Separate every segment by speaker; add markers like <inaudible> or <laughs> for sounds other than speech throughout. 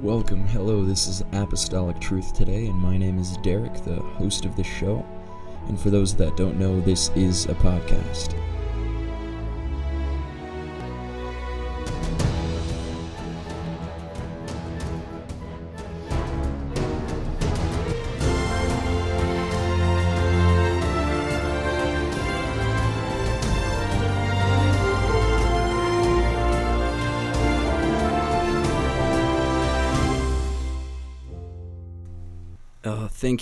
Speaker 1: Welcome. Hello, this is Apostolic Truth Today, and my name is Derek, the host of this show. And for those that don't know, this is a podcast.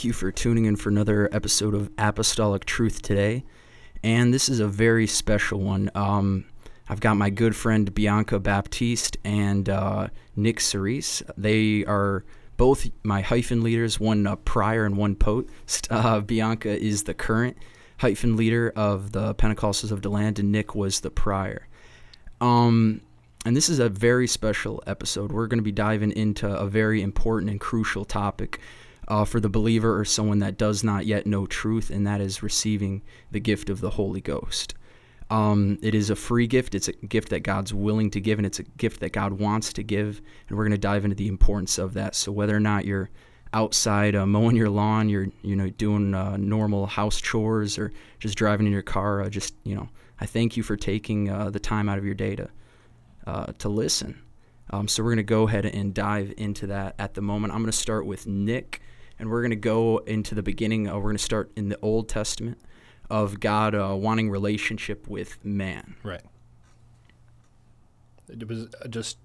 Speaker 1: Thank you for tuning in for another episode of Apostolic Truth today. And this is a very special one. Um, I've got my good friend Bianca Baptiste and uh, Nick Cerise. They are both my hyphen leaders, one uh, prior and one post. Uh, Bianca is the current hyphen leader of the Pentecostals of DeLand, and Nick was the prior. Um, and this is a very special episode. We're going to be diving into a very important and crucial topic uh, for the believer or someone that does not yet know truth, and that is receiving the gift of the Holy Ghost. Um, it is a free gift. It's a gift that God's willing to give, and it's a gift that God wants to give. And we're going to dive into the importance of that. So whether or not you're outside uh, mowing your lawn, you're you know doing uh, normal house chores, or just driving in your car, uh, just you know, I thank you for taking uh, the time out of your day to uh, to listen. Um, so we're going to go ahead and dive into that at the moment. I'm going to start with Nick and we're going to go into the beginning. Uh, we're going to start in the Old Testament of God uh, wanting relationship with man.
Speaker 2: Right. It was uh, just.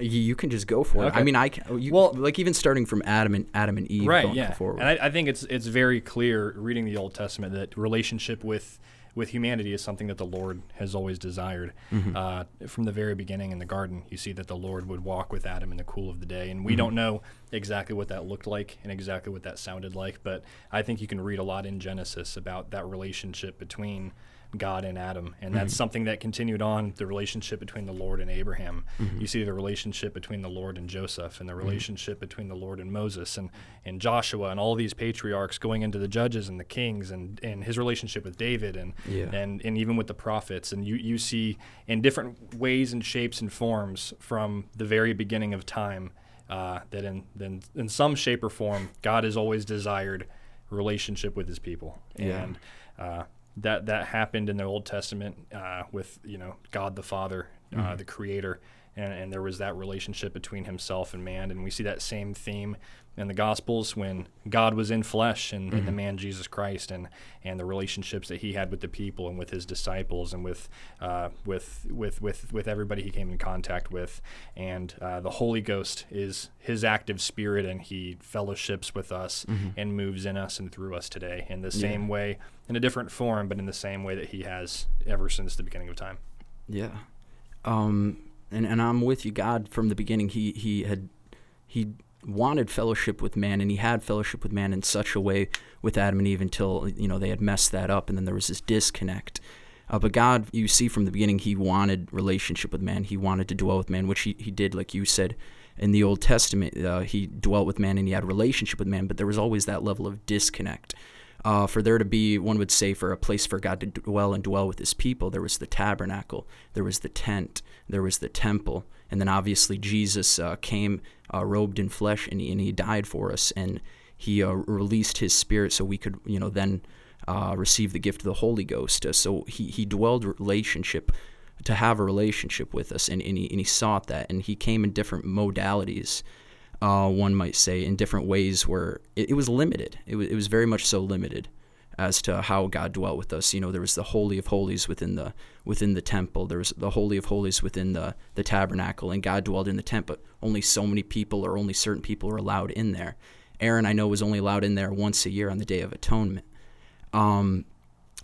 Speaker 1: You, you can just go for it. I mean, I can. You,
Speaker 2: Well-
Speaker 1: like even starting from Adam and Adam and Eve.
Speaker 2: right
Speaker 1: going
Speaker 2: yeah
Speaker 1: Forward.
Speaker 2: and I, I think it's it's very clear reading the old testament that relationship with with humanity is something that the lord has always desired
Speaker 1: Mm-hmm.
Speaker 2: uh, from the very beginning in the garden you see that the lord would walk with adam in the cool of the day
Speaker 1: Mm-hmm.
Speaker 2: and we don't know exactly what that looked like and exactly what that sounded like but i think you can read a lot in genesis about that relationship between God and Adam, and that's something that continued on the relationship between the Lord and Abraham. You see the relationship between the Lord and Joseph, and the relationship between the Lord and Moses, and, and Joshua, and all these patriarchs going into the judges and the kings, and, and his relationship with David, and,
Speaker 1: Yeah.
Speaker 2: and and even with the prophets. And you, you see in different ways and shapes and forms from the very beginning of time uh, that in, in in some shape or form, God has always desired relationship with His people,
Speaker 1: Yeah.
Speaker 2: and uh, that that happened in the Old Testament uh, with you know God the Father, uh, the Creator, and, and there was that relationship between Himself and man, and we see that same theme in the Gospels when God was in flesh and, and the man Jesus Christ, and and the relationships that He had with the people and with His disciples and with uh, with with with with everybody He came in contact with, and uh, the Holy Ghost is His active Spirit, and He fellowships with us and moves in us and through us today in the same way in a different form, but in the same way that he has ever since the beginning of time.
Speaker 1: Yeah. Um, and, and I'm with you. God, from the beginning, he, he had he wanted fellowship with man, and he had fellowship with man in such a way with Adam and Eve until you know they had messed that up, and then there was this disconnect. Uh, but God, you see from the beginning, He wanted relationship with man. He wanted to dwell with man, which He, he did, like you said, in the Old Testament. Uh, he dwelt with man and He had relationship with man, but there was always that level of disconnect. Uh, for there to be, one would say, for a place for God to dwell and dwell with His people, there was the tabernacle, there was the tent, there was the temple, and then obviously Jesus uh, came uh, robed in flesh and he, and he died for us, and He uh, released His Spirit so we could, you know, then uh, receive the gift of the Holy Ghost. Uh, so he, he dwelled relationship to have a relationship with us, and, and, he, and he sought that, and he came in different modalities, uh, one might say, in different ways where it, it was limited. It was, it was very much so limited as to how God dwelt with us. You know, there was the holy of holies within the within the temple. There was the holy of holies within the the tabernacle, and God dwelled in the tent. But only so many people, or only certain people, were allowed in there. Aaron, I know, was only allowed in there once a year on the Day of Atonement. Um,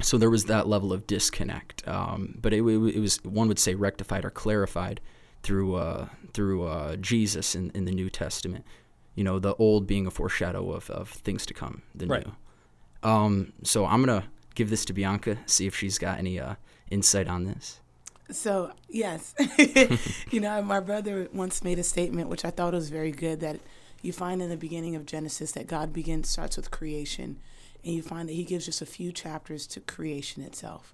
Speaker 1: so there was that level of disconnect. Um, but it, it was one would say rectified or clarified through uh, through uh, Jesus in, in the New Testament. You know, the old being a foreshadow of, of things to come, the
Speaker 2: Right.
Speaker 1: new. Um, so I'm gonna give this to Bianca, see if she's got any uh, insight on this.
Speaker 3: So yes, <laughs> you know, my brother once made a statement which I thought was very good that you find in the beginning of Genesis that God begins starts with creation, and you find that He gives just a few chapters to creation itself.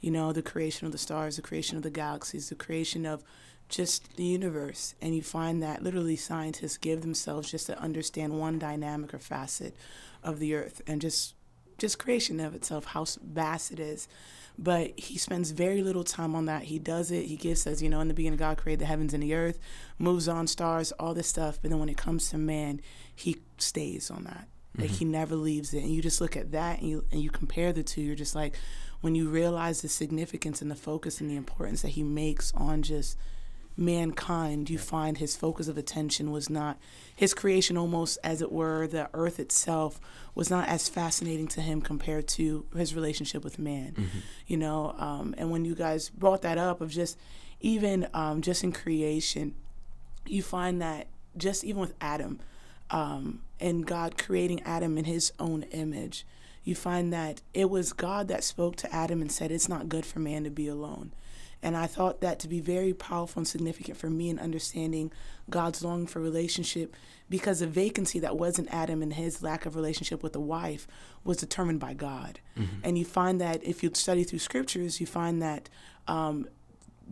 Speaker 3: You know, the creation of the stars, the creation of the galaxies, the creation of just the universe. And you find that literally scientists give themselves just to understand one dynamic or facet of the earth and just just creation of itself, how vast it is. But he spends very little time on that. He does it. He gives us, you know, in the beginning, God created the heavens and the earth, moves on stars, all this stuff. But then when it comes to man, he stays on that. Like mm-hmm. he never leaves it. And you just look at that and you and you compare the two. You're just like, when you realize the significance and the focus and the importance that he makes on just mankind, you find his focus of attention was not his creation, almost as it were, the earth itself was not as fascinating to him compared to his relationship with man. Mm-hmm. You know, um, and when you guys brought that up of just even um, just in creation, you find that just even with Adam um, and God creating Adam in his own image, you find that it was God that spoke to Adam and said, It's not good for man to be alone. And I thought that to be very powerful and significant for me in understanding God's longing for relationship because the vacancy that was in Adam and his lack of relationship with a wife was determined by God. Mm-hmm. And you find that if you study through scriptures, you find that um,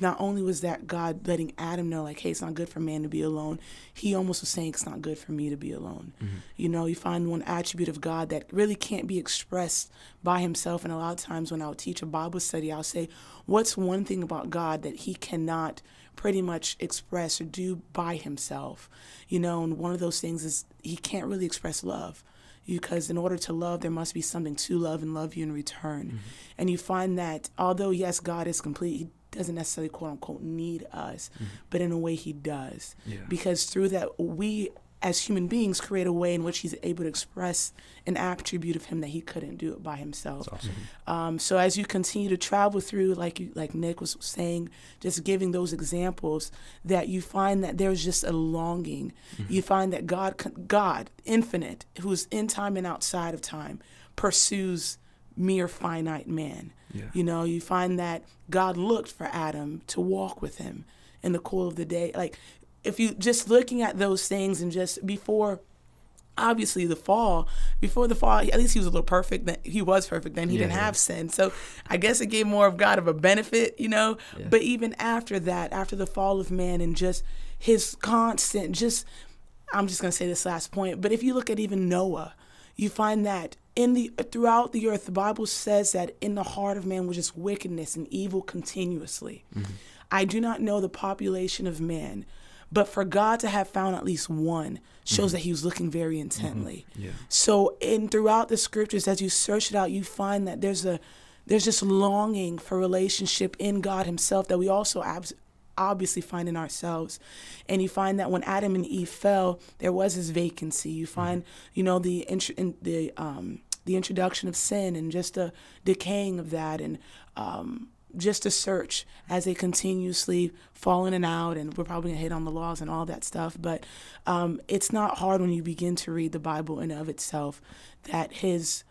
Speaker 3: not only was that God letting Adam know, like, hey, it's not good for man to be alone, he almost was saying it's not good for me to be alone. Mm-hmm. You know, you find one attribute of God that really can't be expressed by himself. And a lot of times when I'll teach a Bible study, I'll say, what's one thing about God that he cannot pretty much express or do by himself? You know, and one of those things is he can't really express love because in order to love there must be something to love and love you in return mm-hmm. and you find that although yes god is complete doesn't necessarily quote unquote need us, mm-hmm. but in a way he does. Yeah. Because through that, we as human beings create a way in which he's able to express an attribute of him that he couldn't do it by himself. Awesome. Um, so as you continue to travel through, like you, like Nick was saying, just giving those examples, that you find that there's just a longing. Mm-hmm. You find that God, God, infinite, who's in time and outside of time, pursues mere finite man. Yeah. You know, you find that God looked for Adam to walk with him in the cool of the day. Like, if you just looking at those things and just before obviously the fall before the fall at least he was a little perfect that he was perfect then he yeah, didn't have sin so i guess it gave more of god of a benefit you know yeah. but even after that after the fall of man and just his constant just i'm just going to say this last point but if you look at even noah you find that in the throughout the earth the bible says that in the heart of man was just wickedness and evil continuously mm-hmm. i do not know the population of man but for god to have found at least one shows mm-hmm. that he was looking very intently mm-hmm. yeah. so in throughout the scriptures as you search it out you find that there's a there's this longing for relationship in god himself that we also obviously finding ourselves. And you find that when Adam and Eve fell, there was this vacancy. You mm-hmm. find, you know, the in, the um, the introduction of sin and just the decaying of that and um, just a search as they continuously fall in and out and we're probably gonna hit on the laws and all that stuff but um, it's not hard when you begin to read the bible in of itself that his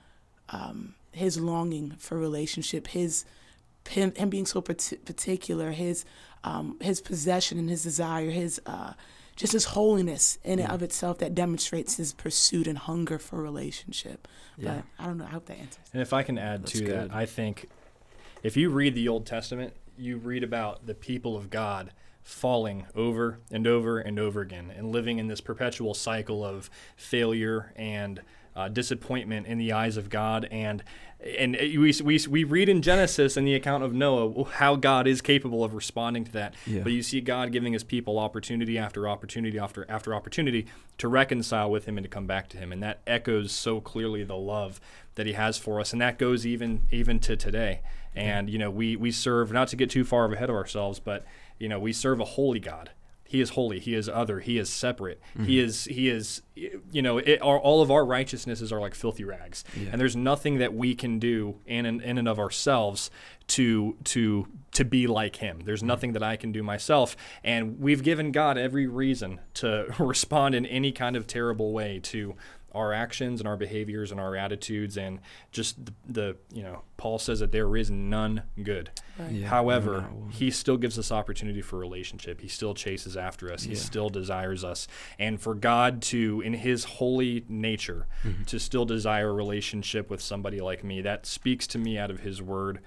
Speaker 3: um, his longing for relationship his him, him being so particular his um, his possession and his desire, his uh, just his holiness in yeah. and of itself that demonstrates his pursuit and hunger for relationship. Yeah. But I don't know. I hope that answers.
Speaker 2: And if I can add That's to good. that, I think if you read the Old Testament, you read about the people of God falling over and over and over again and living in this perpetual cycle of failure and uh, disappointment in the eyes of God. And and we, we, we read in Genesis in the account of Noah how God is capable of responding to that. Yeah. But you see God giving his people opportunity after opportunity after after opportunity to reconcile with him and to come back to him. And that echoes so clearly the love that he has for us. And that goes even even to today. And you know, we we serve not to get too far ahead of ourselves, but you know, we serve a holy God he is holy. He is other. He is separate. Mm-hmm. He is. He is. You know, it, our, all of our righteousnesses are like filthy rags, yeah. and there's nothing that we can do in and, in and of ourselves to to to be like Him. There's mm-hmm. nothing that I can do myself, and we've given God every reason to <laughs> respond in any kind of terrible way to our actions and our behaviors and our attitudes and just the, the you know paul says that there is none good right. yeah, however he still gives us opportunity for relationship he still chases after us yeah. he still desires us and for god to in his holy nature mm-hmm. to still desire a relationship with somebody like me that speaks to me out of his word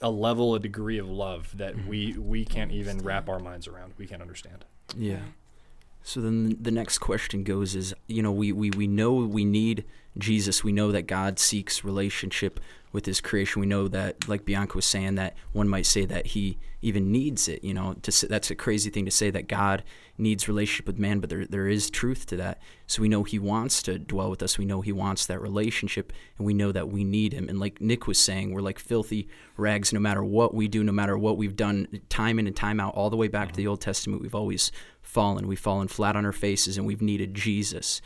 Speaker 2: a level, a degree of love that
Speaker 1: Mhm.
Speaker 2: we we can't even wrap our minds around. We can't understand.
Speaker 1: Yeah. So then the next question goes is, you know, we, we, we know we need Jesus. We know that God seeks relationship with his creation. We know that, like Bianca was saying, that one might say that he even needs it, you know, to that's a crazy thing to say that God needs relationship with man, but there, there is truth to that. So we know he wants to dwell with us. We know he wants that relationship and we know that we need him. And like Nick was saying, we're like filthy rags no matter what we do, no matter what we've done time in and time out, all the way back to the mm-hmm. Old Testament, we've always fallen. We've fallen flat on our faces and we've needed Jesus.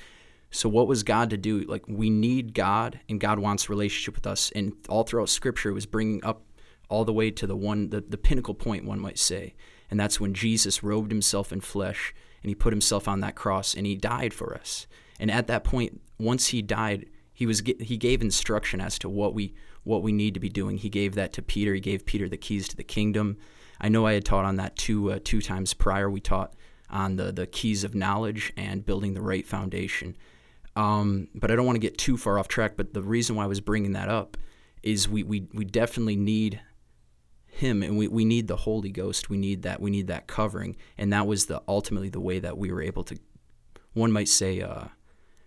Speaker 1: So what was God to do? Like we need God and God wants relationship with us. And all throughout scripture it was bringing up all the way to the one the, the pinnacle point one might say. And that's when Jesus robed himself in flesh and he put himself on that cross and he died for us. And at that point once he died, he was he gave instruction as to what we what we need to be doing. He gave that to Peter. He gave Peter the keys to the kingdom. I know I had taught on that two uh, two times prior. We taught on the the keys of knowledge and building the right foundation. Um, but I don't want to get too far off track. But the reason why I was bringing that up is we, we, we definitely need him and we, we need the Holy Ghost. We need that. We need that covering. And that was the ultimately the way that we were able to, one might say, uh,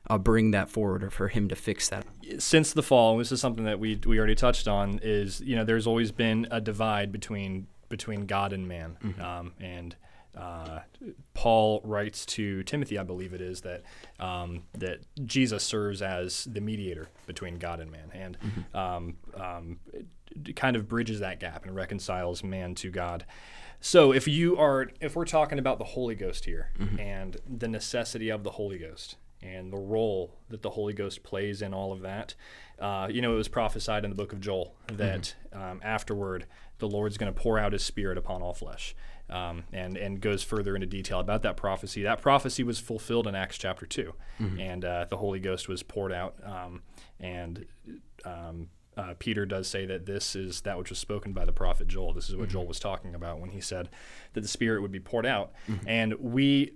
Speaker 1: uh, bring that forward or for him to fix that.
Speaker 2: Since the fall, this is something that we we already touched on. Is you know there's always been a divide between between God and man, um, and uh, Paul writes to Timothy, I believe it is, that um, that Jesus serves as the mediator between God and man, and um, um, it kind of bridges that gap and reconciles man to God. So if you are, if we're talking about the Holy Ghost here and the necessity of the Holy Ghost and the role that the Holy Ghost plays in all of that, uh, you know, it was prophesied in the book of Joel that um, afterward the Lord's going to pour out His Spirit upon all flesh, um, and and goes further into detail about that prophecy. That prophecy was fulfilled in Acts chapter 2 and uh, the Holy Ghost was poured out, um, and um, uh, Peter does say that this is that which was spoken by the prophet Joel. This is what Joel was talking about when he said that the Spirit would be poured out. And we,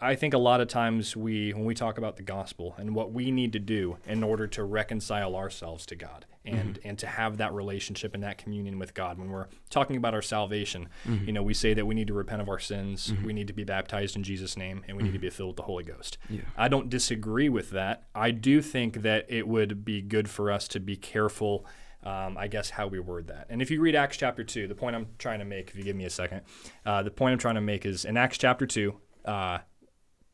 Speaker 2: I think a lot of times we, when we talk about the gospel and what we need to do in order to reconcile ourselves to God and, and to have that relationship and that communion with God, when we're talking about our salvation, you know, we say that we need to repent of our sins, we need to be baptized in Jesus' name, and we need to be filled with the Holy Ghost.
Speaker 1: Yeah.
Speaker 2: I don't disagree with that. I do think that it would be good for us to be careful, um, I guess, how we word that. And if you read Acts chapter 2, the point I'm trying to make, if you give me a second, uh, the point I'm trying to make is in Acts chapter 2, uh,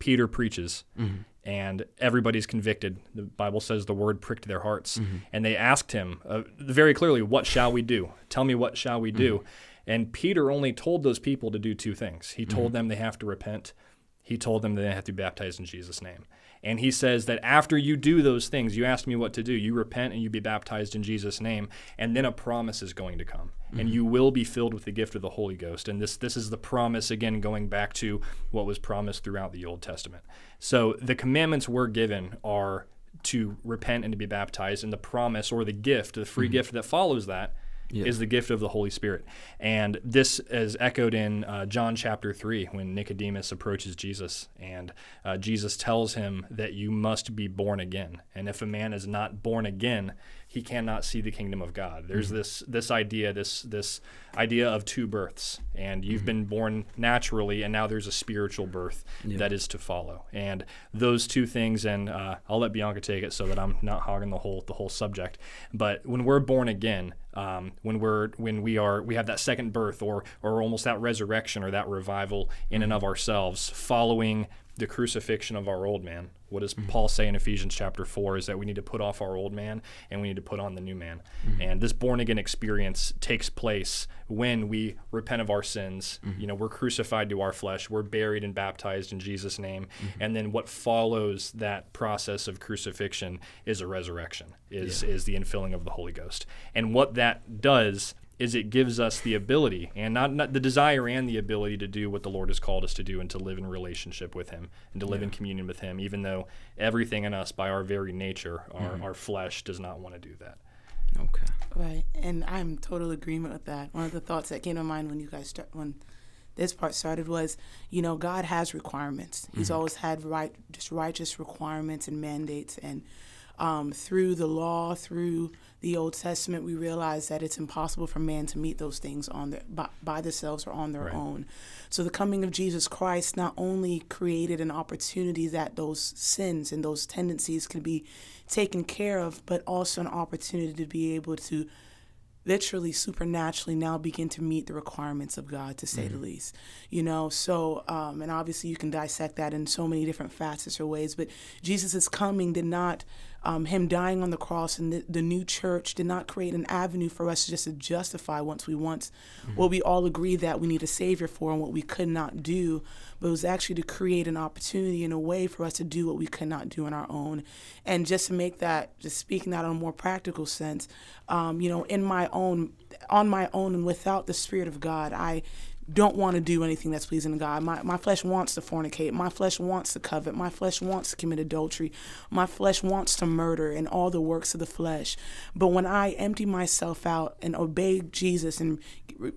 Speaker 2: Peter preaches. Mm-hmm. And everybody's convicted. The Bible says the word pricked their hearts. Mm-hmm. And they asked him uh, very clearly, What shall we do? Tell me, what shall we do? Mm-hmm. And Peter only told those people to do two things. He told them they have to repent, he told them they have to be baptized in Jesus' name. And he says that after you do those things, you ask me what to do. You repent and you be baptized in Jesus' name, and then a promise is going to come. And you will be filled with the gift of the Holy Ghost. And this this is the promise again going back to what was promised throughout the Old Testament. So the commandments we're given are to repent and to be baptized, and the promise or the gift, the free gift that follows that
Speaker 1: Yeah.
Speaker 2: is the gift of the Holy Spirit. And this is echoed in uh, John chapter 3 when Nicodemus approaches Jesus and uh, Jesus tells him that you must be born again. And if a man is not born again, he cannot see the kingdom of God. There's hmm. this this idea this this idea of two births and you've been born naturally and now there's a spiritual birth
Speaker 1: Yeah.
Speaker 2: that is to follow. And those two things and uh, I'll let Bianca take it so that I'm not hogging the whole the whole subject. But when we're born again, um, when we're when we are we have that second birth or or almost that resurrection or that revival in and of ourselves following the crucifixion of our old man. What does Paul say in Ephesians chapter 4 is that we need to put off our old man and we need to put on the new man. And this born again experience takes place when we repent of our sins. Mm-hmm. You know, we're crucified to our flesh, we're buried and baptized in Jesus' name. Mm-hmm. And then what follows that process of crucifixion is a resurrection, is, is the infilling of the Holy Ghost. And what that does is it gives us the ability and not, not the desire and the ability to do what the Lord has called us to do and to live in relationship with Him and to live in communion with Him, even though everything in us, by our very nature, our, mm-hmm. our flesh, does not want to do that.
Speaker 1: Okay.
Speaker 3: Right, and I'm total agreement with that. One of the thoughts that came to mind when you guys start when this part started was, you know, God has requirements. He's always had right, just righteous requirements and mandates, and um, through the law, through the Old Testament, we realize that it's impossible for man to meet those things on their, by, by themselves or on their
Speaker 2: Right.
Speaker 3: own. So the coming of Jesus Christ not only created an opportunity that those sins and those tendencies can be taken care of, but also an opportunity to be able to literally supernaturally now begin to meet the requirements of God, to say the least. You know, so, um, and obviously you can dissect that in so many different facets or ways, but Jesus' coming did not, um, him dying on the cross and the, the new church did not create an avenue for us just to justify once we once what we all agree that we need a savior for and what we could not do, but it was actually to create an opportunity and a way for us to do what we could not do on our own. And just to make that, just speaking that on a more practical sense, um, you know, in my own, on my own and without the Spirit of God, I don't want to do anything that's pleasing to God. My, my flesh wants to fornicate. My flesh wants to covet. My flesh wants to commit adultery. My flesh wants to murder and all the works of the flesh. But when I empty myself out and obey Jesus and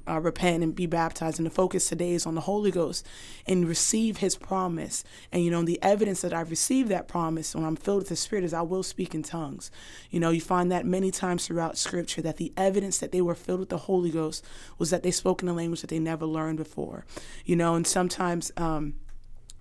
Speaker 3: uh, repent and be baptized, and the focus today is on the Holy Ghost and receive His promise. And you know, the evidence that I've received that promise when I'm filled with the Spirit is I will speak in tongues. You know, you find that many times throughout Scripture that the evidence that they were filled with the Holy Ghost was that they spoke in a language that they never learned before. You know, and sometimes. Um,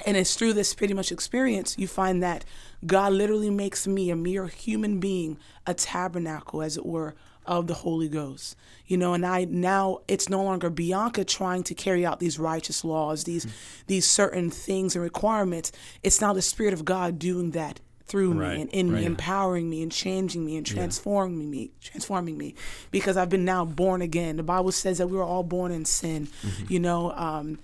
Speaker 3: and it's through this pretty much experience you find that God literally makes me a mere human being, a tabernacle, as it were, of the Holy Ghost. You know, and I now it's no longer Bianca trying to carry out these righteous laws, these these certain things and requirements. It's now the Spirit of God doing that through
Speaker 2: Right,
Speaker 3: me and in
Speaker 2: right.
Speaker 3: me, empowering me and changing me and transforming me, transforming me, because I've been now born again. The Bible says that we were all born in sin. You know, um,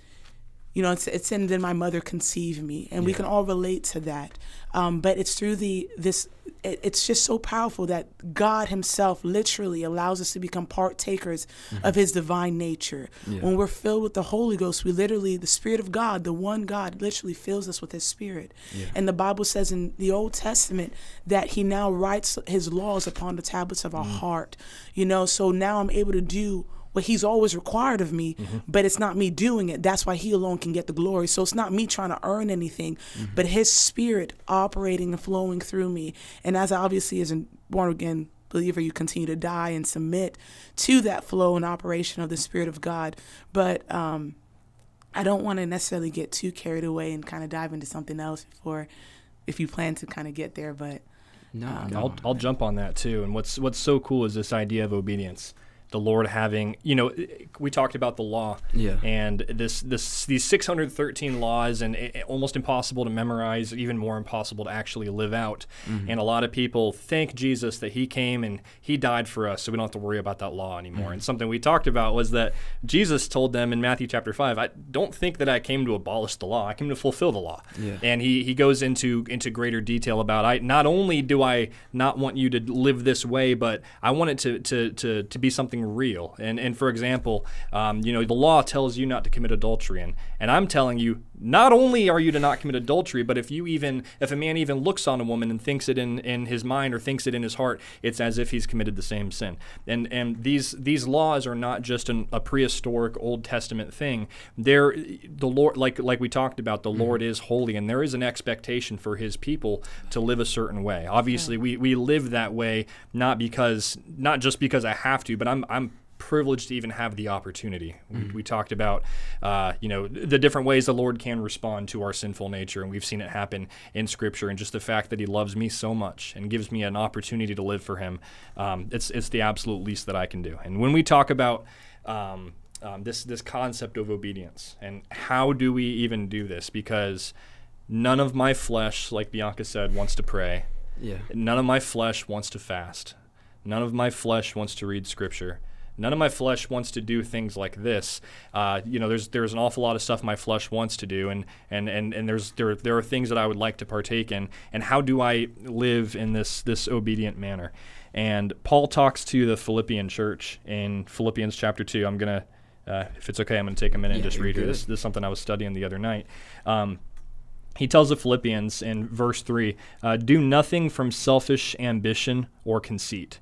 Speaker 3: you know, it's it's in then my mother conceived me, and we can all relate to that. Um, but it's through the this. It, it's just so powerful that God Himself literally allows us to become partakers mm-hmm. of His divine nature. When we're filled with the Holy Ghost, we literally the Spirit of God, the one God, literally fills us with His Spirit. And the Bible says in the Old Testament that He now writes His laws upon the tablets of our mm. heart. You know, so now I'm able to do what he's always required of me, but it's not me doing it. That's why he alone can get the glory. So it's not me trying to earn anything, but his spirit operating and flowing through me. And as I obviously as a born again believer, you continue to die and submit to that flow and operation of the Spirit of God. But um, I don't want to necessarily get too carried away and kind of dive into something else before, if you plan to kind of get there. But
Speaker 1: No,
Speaker 3: Um.
Speaker 2: I'll, I'll jump on that too. And what's what's so cool is this idea of obedience. The Lord having, you know, we talked about the law,
Speaker 1: Yeah.
Speaker 2: and this this these 613 laws, and it, it- almost impossible to memorize, even more impossible to actually live out. Mm-hmm. And a lot of people thank Jesus that He came and He died for us, so we don't have to worry about that law anymore. Mm-hmm. And something we talked about was that Jesus told them in Matthew chapter five, "I don't think that I came to abolish the law; I came to fulfill the law."
Speaker 1: Yeah.
Speaker 2: and he, he goes into into greater detail about I not only do I not want you to live this way, but I want it to to, to, to be something real. And and for example, um, you know the law tells you not to commit adultery, and and I'm telling you not only are you to not commit adultery, but if you even if a man even looks on a woman and thinks it in, in his mind or thinks it in his heart, it's as if he's committed the same sin. And and these these laws are not just an, a prehistoric Old Testament thing. They're the Lord like like we talked about, the Lord is holy and there is an expectation for his people to live a certain way. Obviously we, we live that way not because not just because I have to, but I'm I'm privileged to even have the opportunity. We, we talked about, uh, you know, the different ways the Lord can respond to our sinful nature, and we've seen it happen in Scripture. And just the fact that He loves me so much and gives me an opportunity to live for Him, um, it's it's the absolute least that I can do. And when we talk about um, um, this this concept of obedience and how do we even do this, because none of my flesh, like Bianca said, wants to pray.
Speaker 1: Yeah.
Speaker 2: None of my flesh wants to fast. None of my flesh wants to read scripture. None of my flesh wants to do things like this. Uh, you know, there's there's an awful lot of stuff my flesh wants to do, and and and, and there's there there are things that I would like to partake in. And how do I live in this this obedient manner? And Paul talks to the Philippian church in Philippians chapter two. I'm gonna, uh, if it's okay, I'm gonna take a minute and just read here. This, this is something I was studying the other night. Um, he tells the Philippians in verse 3 uh, do nothing from selfish ambition or conceit.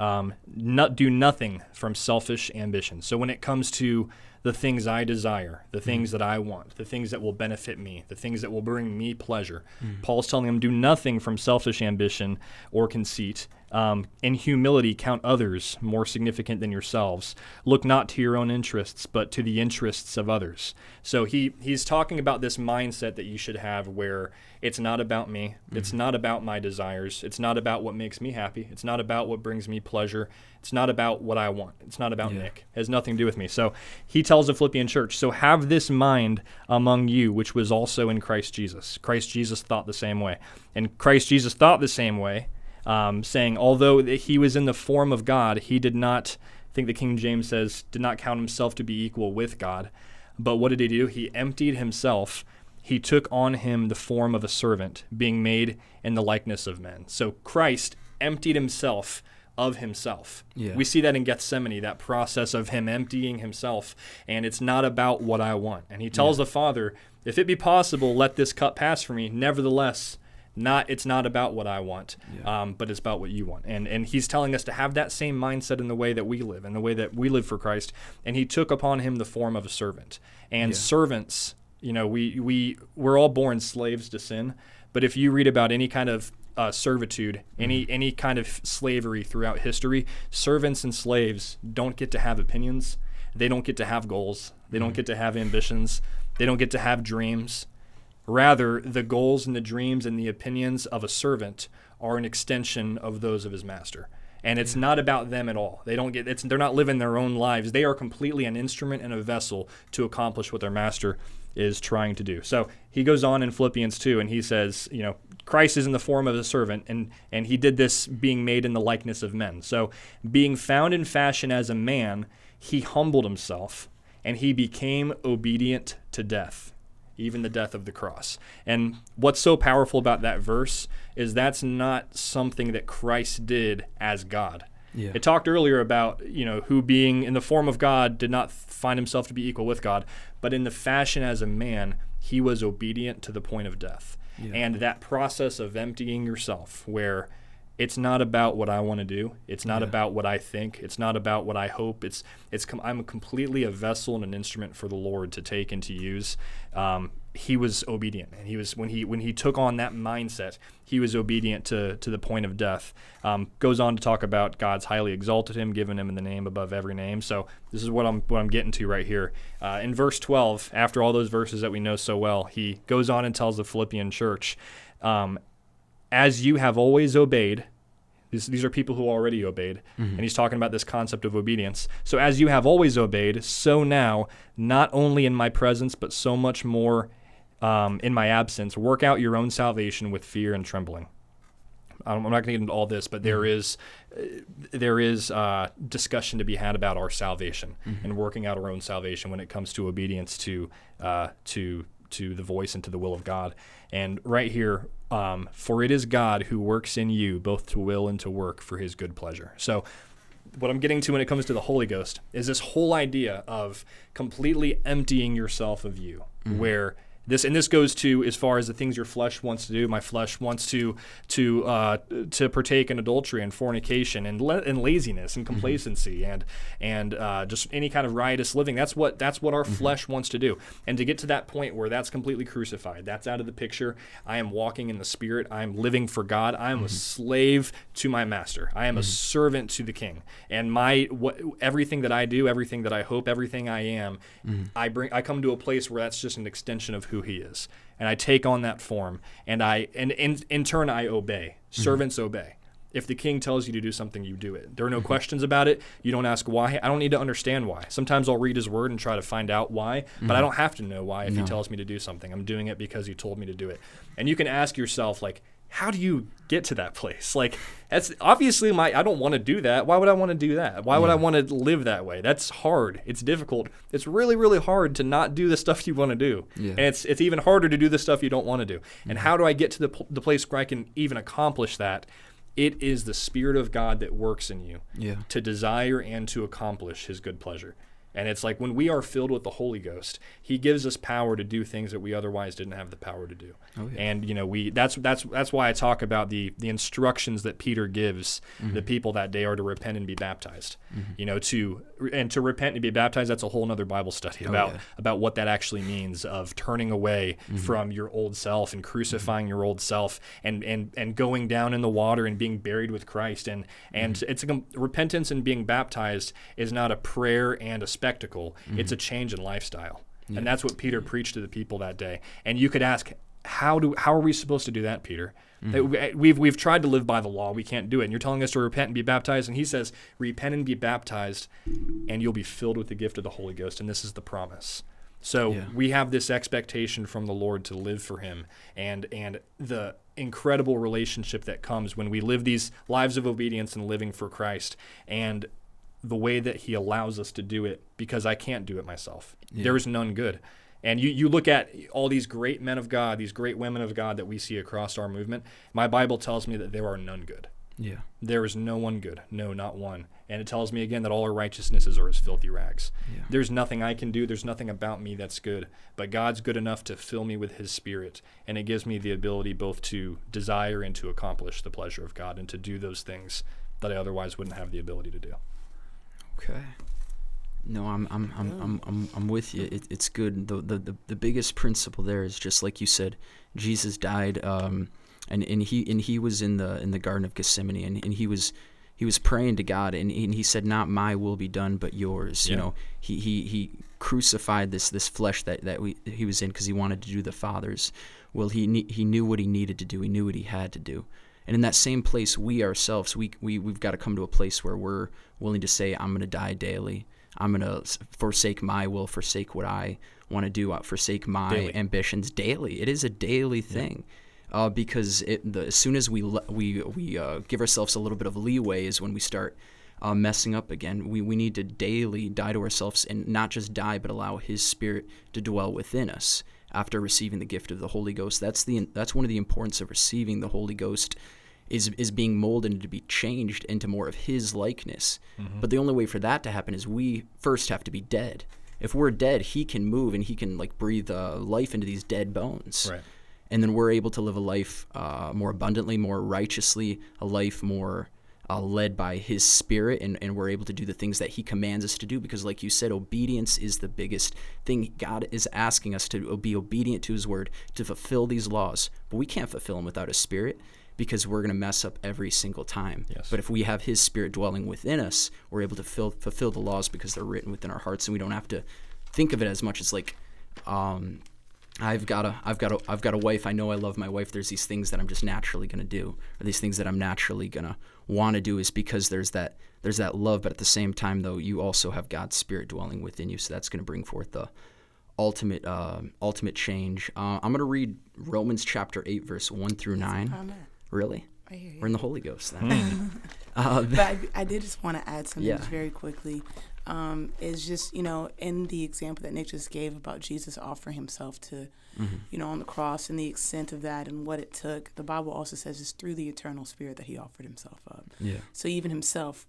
Speaker 2: Um, not, do nothing from selfish ambition. So when it comes to the things I desire, the mm-hmm. things that I want, the things that will benefit me, the things that will bring me pleasure. Mm-hmm. Paul's telling them, do nothing from selfish ambition or conceit. Um, in humility, count others more significant than yourselves. Look not to your own interests, but to the interests of others. So he, he's talking about this mindset that you should have where it's not about me, it's mm-hmm. not about my desires, it's not about what makes me happy, it's not about what brings me pleasure, it's not about what I want, it's not about
Speaker 1: Yeah.
Speaker 2: Nick. It has nothing to do with me. So he tells the Philippian church, so have this mind among you, which was also in Christ Jesus. Christ Jesus thought the same way. And Christ Jesus thought the same way, um, saying, although he was in the form of God, he did not, I think the King James says, did not count himself to be equal with God. But what did he do? He emptied himself. He took on him the form of a servant, being made in the likeness of men. So Christ emptied himself of himself.
Speaker 1: Yeah.
Speaker 2: We see that in Gethsemane, that process of him emptying himself, and it's not about what I want. And he tells the Father, if it be possible, let this cup pass from me. Nevertheless, not it's not about what I want,
Speaker 1: Yeah.
Speaker 2: um, but it's about what you want. And and he's telling us to have that same mindset in the way that we live, in the way that we live for Christ. And he took upon him the form of a servant. And
Speaker 1: Yeah.
Speaker 2: servants, you know, we we we're all born slaves to sin. But if you read about any kind of uh, servitude, any mm-hmm. any kind of slavery throughout history, servants and slaves don't get to have opinions. They don't get to have goals. They don't mm-hmm. get to have ambitions. They don't get to have dreams. Rather, the goals and the dreams and the opinions of a servant are an extension of those of his master. And it's mm-hmm. not about them at all. They don't get it's they're not living their own lives. They are completely an instrument and a vessel to accomplish what their master is trying to do. So he goes on in Philippians 2 and he says, you know, Christ is in the form of a servant and and he did this being made in the likeness of men. So being found in fashion as a man, he humbled himself and he became obedient to death even the death of the cross. And what's so powerful about that verse is that's not something that Christ did as God.
Speaker 1: Yeah.
Speaker 2: It talked earlier about, you know, who being in the form of God did not find himself to be equal with God, but in the fashion as a man, he was obedient to the point of death.
Speaker 1: Yeah.
Speaker 2: And that process of emptying yourself where it's not about what I want to do. It's not
Speaker 1: Yeah.
Speaker 2: about what I think. It's not about what I hope. It's it's com- I'm completely a vessel and an instrument for the Lord to take and to use. Um, he was obedient, and he was when he when he took on that mindset, he was obedient to to the point of death. Um, goes on to talk about God's highly exalted him, given him the name above every name. So this is what I'm what I'm getting to right here. Uh, in verse 12, after all those verses that we know so well, he goes on and tells the Philippian church. Um, as you have always obeyed, these, these are people who already obeyed. And he's talking about this concept of obedience. So, as you have always obeyed, so now, not only in my presence, but so much more um, in my absence, work out your own salvation with fear and trembling. I'm I'm not going to get into all this, but there is uh, there is uh, discussion to be had about our salvation and working out our own salvation when it comes to obedience to uh, to to the voice and to the will of God. And right here, um, for it is God who works in you both to will and to work for His good pleasure. So what I'm getting to when it comes to the Holy Ghost is this whole idea of completely emptying yourself of you, where this and this goes to as far as the things your flesh wants to do. My flesh wants to to uh, to partake in adultery and fornication and la- and laziness and mm-hmm. complacency and and uh, just any kind of riotous living. That's what that's what our mm-hmm. flesh wants to do. And to get to that point where that's completely crucified, that's out of the picture. I am walking in the Spirit. I am living for God. I am a mm-hmm. slave to my master. I am a servant to the King. And my what everything that I do, everything that I hope, everything I am, I bring. I come to a place where that's just an extension of who He is, and I take on that form, and I and in in turn I obey. Mm-hmm. Servants obey. If the king tells you to do something, you do it. There are no mm-hmm. questions about it. You don't ask why. I don't need to understand why. Sometimes I'll read his word and try to find out why, but I mm-hmm. don't have to know why if he tells me to do something. I'm doing it because he told me to do it. And you can ask yourself, like, how do you get to that place? Like, that's obviously my. I don't want to do that. Why would I want to do that? Why would I want to live that way? That's hard. It's difficult. It's really, really hard to not do the stuff you want to do.
Speaker 1: Yeah.
Speaker 2: And it's it's even harder to do the stuff you don't want to do. And how do I get to the the place where I can even accomplish that? It is the Spirit of God that works in you
Speaker 1: Yeah.
Speaker 2: to desire and to accomplish His good pleasure. And it's like when we are filled with the Holy Ghost, He gives us power to do things that we otherwise didn't have the power to do.
Speaker 1: Oh, yeah.
Speaker 2: And you know, we that's that's that's why I talk about the the instructions that Peter gives
Speaker 1: Mm-hmm.
Speaker 2: the people that day are to repent and be baptized. You know, to and to repent and be baptized. That's a whole other Bible study about
Speaker 1: Oh, yeah.
Speaker 2: about what that actually means of turning away
Speaker 1: Mm-hmm.
Speaker 2: from your old self and crucifying your old self and and and going down in the water and being buried with Christ and and
Speaker 1: Mm-hmm.
Speaker 2: it's a repentance and being baptized is not a prayer and a spectacle
Speaker 1: Mm-hmm.
Speaker 2: it's a change in lifestyle. And that's what Peter preached to the people that day. And you could ask how do how are we supposed to do that Peter?
Speaker 1: Mm-hmm.
Speaker 2: We've we've tried to live by the law. We can't do it. And you're telling us to repent and be baptized. And he says repent and be baptized and you'll be filled with the gift of the Holy Ghost. And this is the promise. So
Speaker 1: Yeah.
Speaker 2: we have this expectation from the Lord to live for Him, and and the incredible relationship that comes when we live these lives of obedience and living for Christ, and the way that He allows us to do it because I can't do it myself. There is none good. And you, you look at all these great men of God, these great women of God that we see across our movement. My Bible tells me that there are none good.
Speaker 1: Yeah.
Speaker 2: There is no one good, no, not one. And it tells me again that all our righteousnesses are as filthy rags.
Speaker 1: Yeah.
Speaker 2: There's nothing I can do, there's nothing about me that's good, but God's good enough to fill me with His Spirit. And it gives me the ability both to desire and to accomplish the pleasure of God and to do those things that I otherwise wouldn't have the ability to do.
Speaker 1: Okay. No, I'm I'm I'm I'm I'm, I'm with you. It, it's good. The, the the the biggest principle there is just like you said, Jesus died, um, and and he and he was in the in the Garden of Gethsemane, and, and he was he was praying to God, and, and he said, "Not my will be done, but yours." You know, he he he crucified this this flesh that that we, he was in because he wanted to do the Father's will. He he knew what he needed to do. He knew what he had to do. And in that same place, we ourselves, we, we, we've got to come to a place where we're willing to say, I'm going to die daily. I'm going to forsake my will, forsake what I want to do, uh, forsake my
Speaker 2: Daily.
Speaker 1: ambitions daily. It is a daily thing. Uh, because it, the, as soon as we le- we we uh, give ourselves a little bit of leeway is when we start uh, messing up again. We we need to daily die to ourselves and not just die, but allow His Spirit to dwell within us after receiving the gift of the Holy Ghost. That's the that's one of the importance of receiving the Holy Ghost is is being molded and to be changed into more of His likeness. But the only way for that to happen is we first have to be dead. If we're dead, He can move and He can like breathe uh, life into these dead bones
Speaker 2: Right.
Speaker 1: and then we're able to live a life uh, more abundantly, more righteously, a life more uh, led by His Spirit, and, and we're able to do the things that He commands us to do. Because, like you said, obedience is the biggest thing. God is asking us to be obedient to His Word, to fulfill these laws, but we can't fulfill them without His Spirit. Because we're going to mess up every single time.
Speaker 2: Yes.
Speaker 1: But if we have His Spirit dwelling within us, we're able to fill, fulfill the laws because they're written within our hearts, and we don't have to think of it as much as like um, I've got a I've got a I've got a wife. I know I love my wife. There's these things that I'm just naturally gonna do, or these things that I'm naturally gonna want to do, is because there's that there's that love. But at the same time, though, you also have God's Spirit dwelling within you, so that's gonna bring forth the ultimate uh, ultimate change. Uh, I'm gonna read Romans chapter eight, verse one through nine.
Speaker 3: Oh, no.
Speaker 1: Really,
Speaker 3: I hear you.
Speaker 1: we're in the Holy Ghost then. <laughs> uh,
Speaker 3: but I, I did just want to add something
Speaker 1: Yeah.
Speaker 3: just very quickly. Um, is just you know in the example that Nick just gave about Jesus offering himself to,
Speaker 1: Mm-hmm.
Speaker 3: you know, on the cross and the extent of that and what it took. The Bible also says it's through the eternal Spirit that he offered himself up.
Speaker 1: yeah,
Speaker 3: So even himself,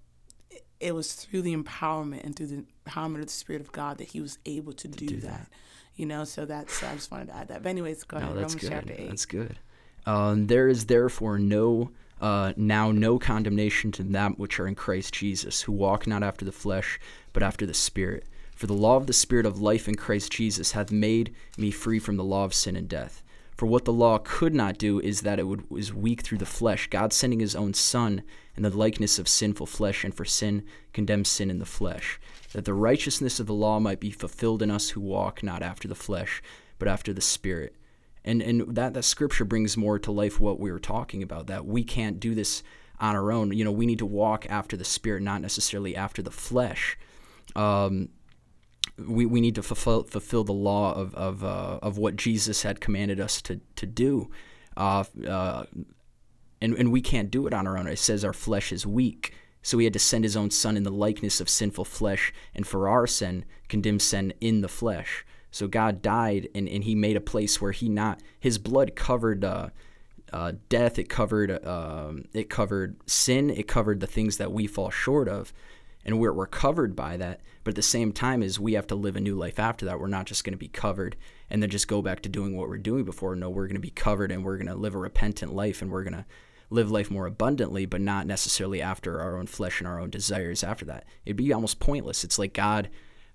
Speaker 3: it- it was through the empowerment and through the empowerment of the Spirit of God that he was able to do,
Speaker 1: do
Speaker 3: that.
Speaker 1: that.
Speaker 3: You know, so that's I just wanted to add that. But anyways, go
Speaker 1: no,
Speaker 3: ahead.
Speaker 1: that's
Speaker 3: Romans
Speaker 1: good.
Speaker 3: chapter eight.
Speaker 1: That's good. Um, there is therefore no uh, now no condemnation to them which are in Christ Jesus, who walk not after the flesh, but after the Spirit. For the law of the Spirit of life in Christ Jesus hath made me free from the law of sin and death. For what the law could not do is that it would, was weak through the flesh, God sending his own Son in the likeness of sinful flesh, and for sin condemned sin in the flesh, that the righteousness of the law might be fulfilled in us who walk not after the flesh, but after the Spirit. And and that, that scripture brings more to life what we were talking about, that we can't do this on our own. You know, we need to walk after the Spirit, not necessarily after the flesh. Um, we, we need to fulfill, fulfill the law of of, uh, of what Jesus had commanded us to to do, uh, uh, and and we can't do it on our own. It says our flesh is weak, so he had to send his own son in the likeness of sinful flesh, and for our sin condemn sin in the flesh. So God died, and, and he made a place where he not his blood covered. Uh, uh, death, it covered um, it covered sin, it covered the things that we fall short of, and we're we're covered by that. But at the same time, is we have to live a new life after that. We're not just going to be covered and then just go back to doing what we're doing before. No, we're going to be covered and we're going to live a repentant life and we're going to live life more abundantly, but not necessarily after our own flesh and our own desires after that. It'd be almost pointless. It's like God,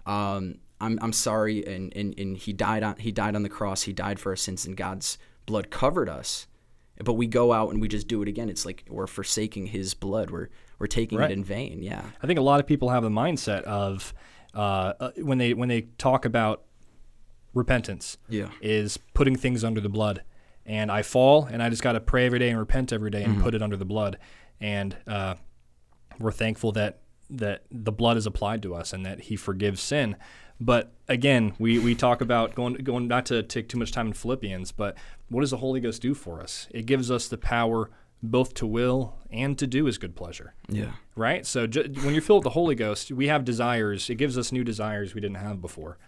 Speaker 1: um, I'm, I'm sorry, and, and, and he died on he died on the cross. He died for our sins, and God's blood covered us. But we go out and we just do it again. It's like we're forsaking His blood. We're we're taking
Speaker 2: Right.
Speaker 1: it in vain. Yeah.
Speaker 2: I think a lot of people have the mindset of uh, uh, when they when they talk about repentance
Speaker 1: Yeah.
Speaker 2: is putting things under the blood. And I fall, and I just got to pray every day and repent every day and put it under the blood. And uh, we're thankful that that the blood is applied to us and that He forgives sin. But again, we, we talk about going going not to take too much time in Philippians, but what does the Holy Ghost do for us? It gives us the power both to will and to do His good pleasure
Speaker 1: Yeah.
Speaker 2: right? So ju- when you're filled with the Holy Ghost, we have desires. It gives us new desires we didn't have before.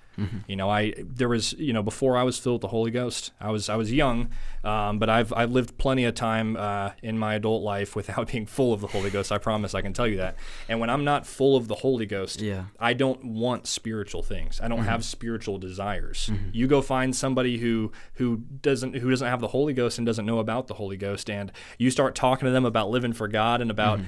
Speaker 2: You know, I there was you know before I was filled with the Holy Ghost, I was I was young, um, but I've I've lived plenty of time uh, in my adult life without <laughs> being full of the Holy Ghost. I promise I can tell you that. And when I'm not full of the Holy Ghost,
Speaker 1: Yeah.
Speaker 2: I don't want spiritual things. I don't have spiritual desires. You go find somebody who who doesn't who doesn't have the Holy Ghost and doesn't know about the Holy Ghost, and you start talking to them about living for God and about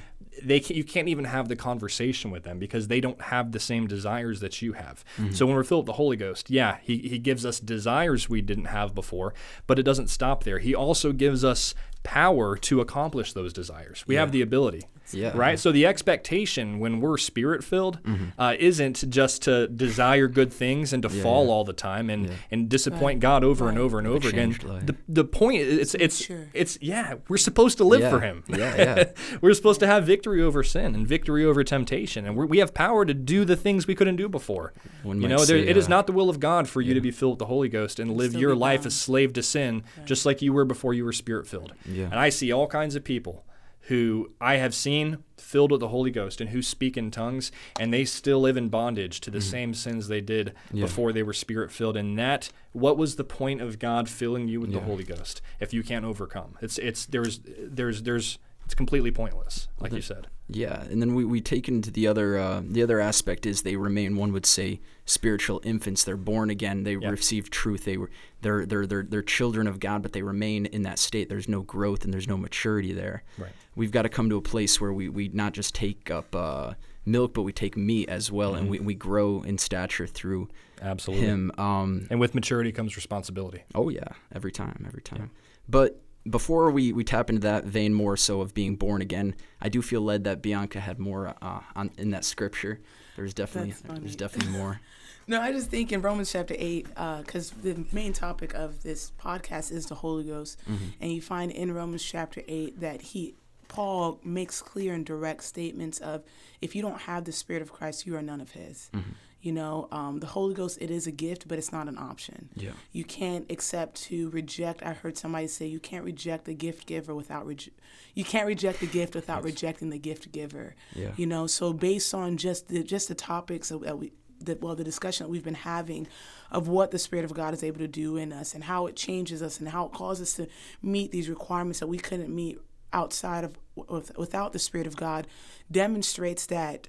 Speaker 2: they can, you can't even have the conversation with them because they don't have the same desires that you have. Mm-hmm. So when we're filled with the Holy Ghost, yeah, he, he gives us desires we didn't have before, but it doesn't stop there. He also gives us power to accomplish those desires. We have the ability.
Speaker 1: Yeah.
Speaker 2: Right. So the expectation when we're spirit filled uh, isn't just to desire good things and to fall all the time and, and disappoint God over and over and over again.
Speaker 1: life.
Speaker 2: The, the point is it's it's
Speaker 3: Sure.
Speaker 2: it's yeah we're supposed to live
Speaker 1: Yeah.
Speaker 2: for Him.
Speaker 1: Yeah, yeah. <laughs>
Speaker 2: we're supposed to have victory over sin and victory over temptation, and we're, we have power to do the things we couldn't do before.
Speaker 1: One
Speaker 2: you
Speaker 1: might
Speaker 2: know, there,
Speaker 1: say,
Speaker 2: it is
Speaker 1: uh,
Speaker 2: not the will of God for you to be filled with the Holy Ghost and live
Speaker 3: still
Speaker 2: your life
Speaker 3: bound.
Speaker 2: as slave to sin, just like you were before you were spirit filled.
Speaker 1: Yeah.
Speaker 2: And I see all kinds of people who I have seen filled with the Holy Ghost and who speak in tongues, and they still live in bondage to the mm-hmm. same sins they did.
Speaker 1: Yeah.
Speaker 2: before they were spirit filled. And that, what was the point of God filling you with the Holy Ghost if you can't overcome? It's it's there's there's there's it's completely pointless, like you said.
Speaker 1: Yeah, and then we, we take into the other uh, the other aspect is they remain one would say spiritual infants. They're born again. They
Speaker 2: Yeah.
Speaker 1: receive truth. They were they're they're they're they're children of God, but they remain in that state. There's no growth and there's no maturity there.
Speaker 2: Right.
Speaker 1: We've got to come to a place where we, we not just take up uh, milk, but we take meat as well, and we, we grow in stature through
Speaker 2: Absolutely.
Speaker 1: Him. Um,
Speaker 2: And with maturity comes responsibility.
Speaker 1: Oh yeah, every time, every time. But before we, we tap into that vein more so of being born again, I do feel led that Bianca had more uh, on in that scripture. There's definitely there's definitely more. <laughs>
Speaker 3: No, I just think in Romans chapter 8, uh, because the main topic of this podcast is the Holy Ghost. Mm-hmm. And you find in Romans chapter 8 that he, Paul makes clear and direct statements of if you don't have the Spirit of Christ, you are none of his. Mm-hmm. You know, um, the Holy Ghost, it is a gift, but it's not an option.
Speaker 1: Yeah.
Speaker 3: You can't accept to reject. I heard somebody say you can't reject the gift giver without reje- you can't reject the gift without rejecting the gift giver.
Speaker 1: Yeah.
Speaker 3: You know, so based on just the just the topics that that we that well the discussion that we've been having of what the spirit of God is able to do in us and how it changes us and how it causes us to meet these requirements that we couldn't meet outside of with, without the spirit of God demonstrates that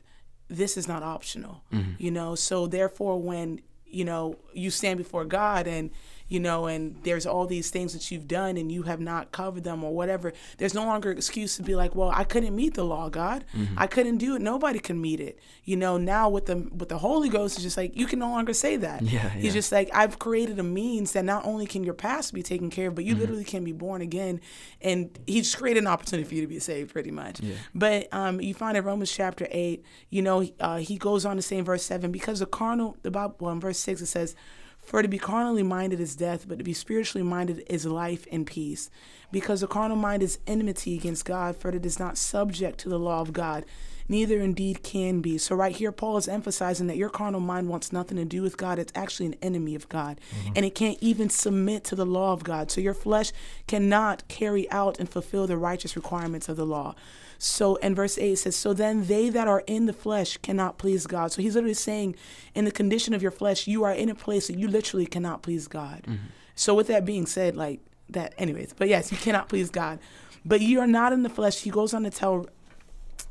Speaker 3: this is not optional. Mm-hmm. You know, so therefore when you know you stand before God and you know and there's all these things that you've done and you have not covered them or whatever there's no longer excuse to be like well I couldn't meet the law God. I couldn't do it. Nobody can meet it. You know now with the with the Holy Ghost it's just like you can no longer say that.
Speaker 1: Yeah,
Speaker 3: He's
Speaker 1: yeah.
Speaker 3: just like I've created a means that not only can your past be taken care of but you literally can be born again. And He's created an opportunity for you to be saved pretty much. Yeah. but um you find in Romans chapter 8 you know uh, he goes on to say in verse 7 because the carnal the Bible well in verse 6 it says for to be carnally minded is death, but to be spiritually minded is life and peace. Because the carnal mind is enmity against God, for it is not subject to the law of God, neither indeed can be. So, right here, Paul is emphasizing that your carnal mind wants nothing to do with God. It's actually an enemy of God, mm-hmm. and it can't even submit to the law of God. So, your flesh cannot carry out and fulfill the righteous requirements of the law. So in verse 8 it says, So then they that are in the flesh cannot please God. So he's literally saying, in the condition of your flesh, you are in a place that you literally cannot please God. Mm-hmm. So with that being said, like that, anyways, but yes, you cannot please God. But you are not in the flesh. He goes on to tell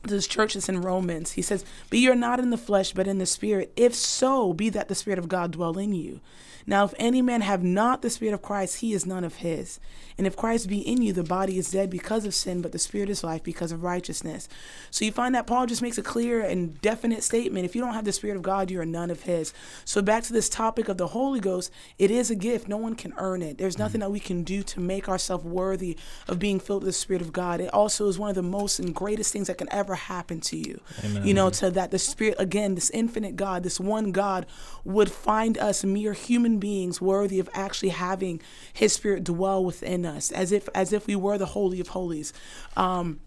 Speaker 3: this church is in Romans. He says, But you're not in the flesh, but in the spirit. If so, be that the spirit of God dwell in you. Now, if any man have not the Spirit of Christ, he is none of his. And if Christ be in you, the body is dead because of sin, but the Spirit is life because of righteousness. So you find that Paul just makes a clear and definite statement. If you don't have the Spirit of God, you are none of his. So back to this topic of the Holy Ghost, it is a gift. No one can earn it. There's nothing that we can do to make ourselves worthy of being filled with the Spirit of God. It also is one of the most and greatest things that can ever happen to you. Amen. You know, to that the Spirit, again, this infinite God, this one God, would find us mere human beings worthy of actually having His Spirit dwell within us, as if as if we were the holy of holies. Um,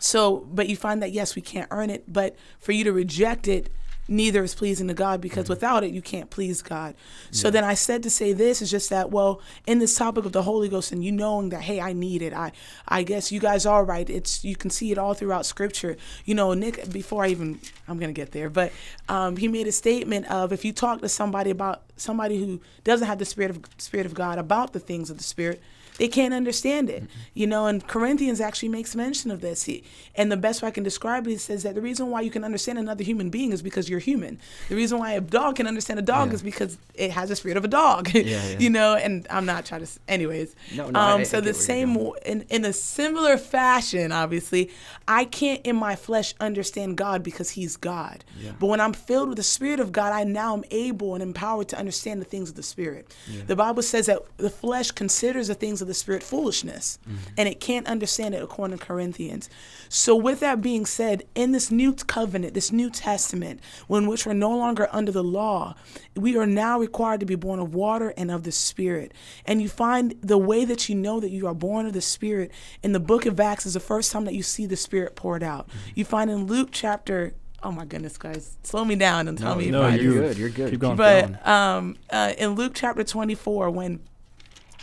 Speaker 3: so, but you find that yes, we can't earn it, but for you to reject it neither is pleasing to God because mm-hmm. without it you can't please God. So then I said to say this is just that well in this topic of the Holy Ghost and you knowing that hey I need it I I guess you guys are right it's you can see it all throughout Scripture. You know Nick before I even I'm gonna get there but um, he made a statement of if you talk to somebody about somebody who doesn't have the spirit of spirit of God about the things of the Spirit they can't understand it. Mm-hmm. You know, and Corinthians actually makes mention of this. He, and the best way I can describe it, he says that the reason why you can understand another human being is because you're human. The reason why a dog can understand a dog yeah. is because it has the spirit of a dog. Yeah, yeah. <laughs> you know, and I'm not trying to, anyways. No, no, um, I, so I the same, in, in a similar fashion, obviously, I can't in my flesh understand God because he's God. Yeah. But when I'm filled with the spirit of God, I now am able and empowered to understand the things of the spirit. The Bible says that the flesh considers the things of the spirit foolishness mm-hmm. and it can't understand it according to Corinthians. So with that being said, in this new covenant, this new testament, when which we're no longer under the law, we are now required to be born of water and of the spirit. And you find the way that you know that you are born of the spirit in the book of Acts is the first time that you see the spirit poured out. Mm-hmm. You find in Luke chapter oh my goodness, guys, slow me down and tell
Speaker 2: no,
Speaker 3: me.
Speaker 2: No,
Speaker 3: if
Speaker 2: you're good. You're good. Keep going.
Speaker 3: But um, uh, in Luke chapter 24, when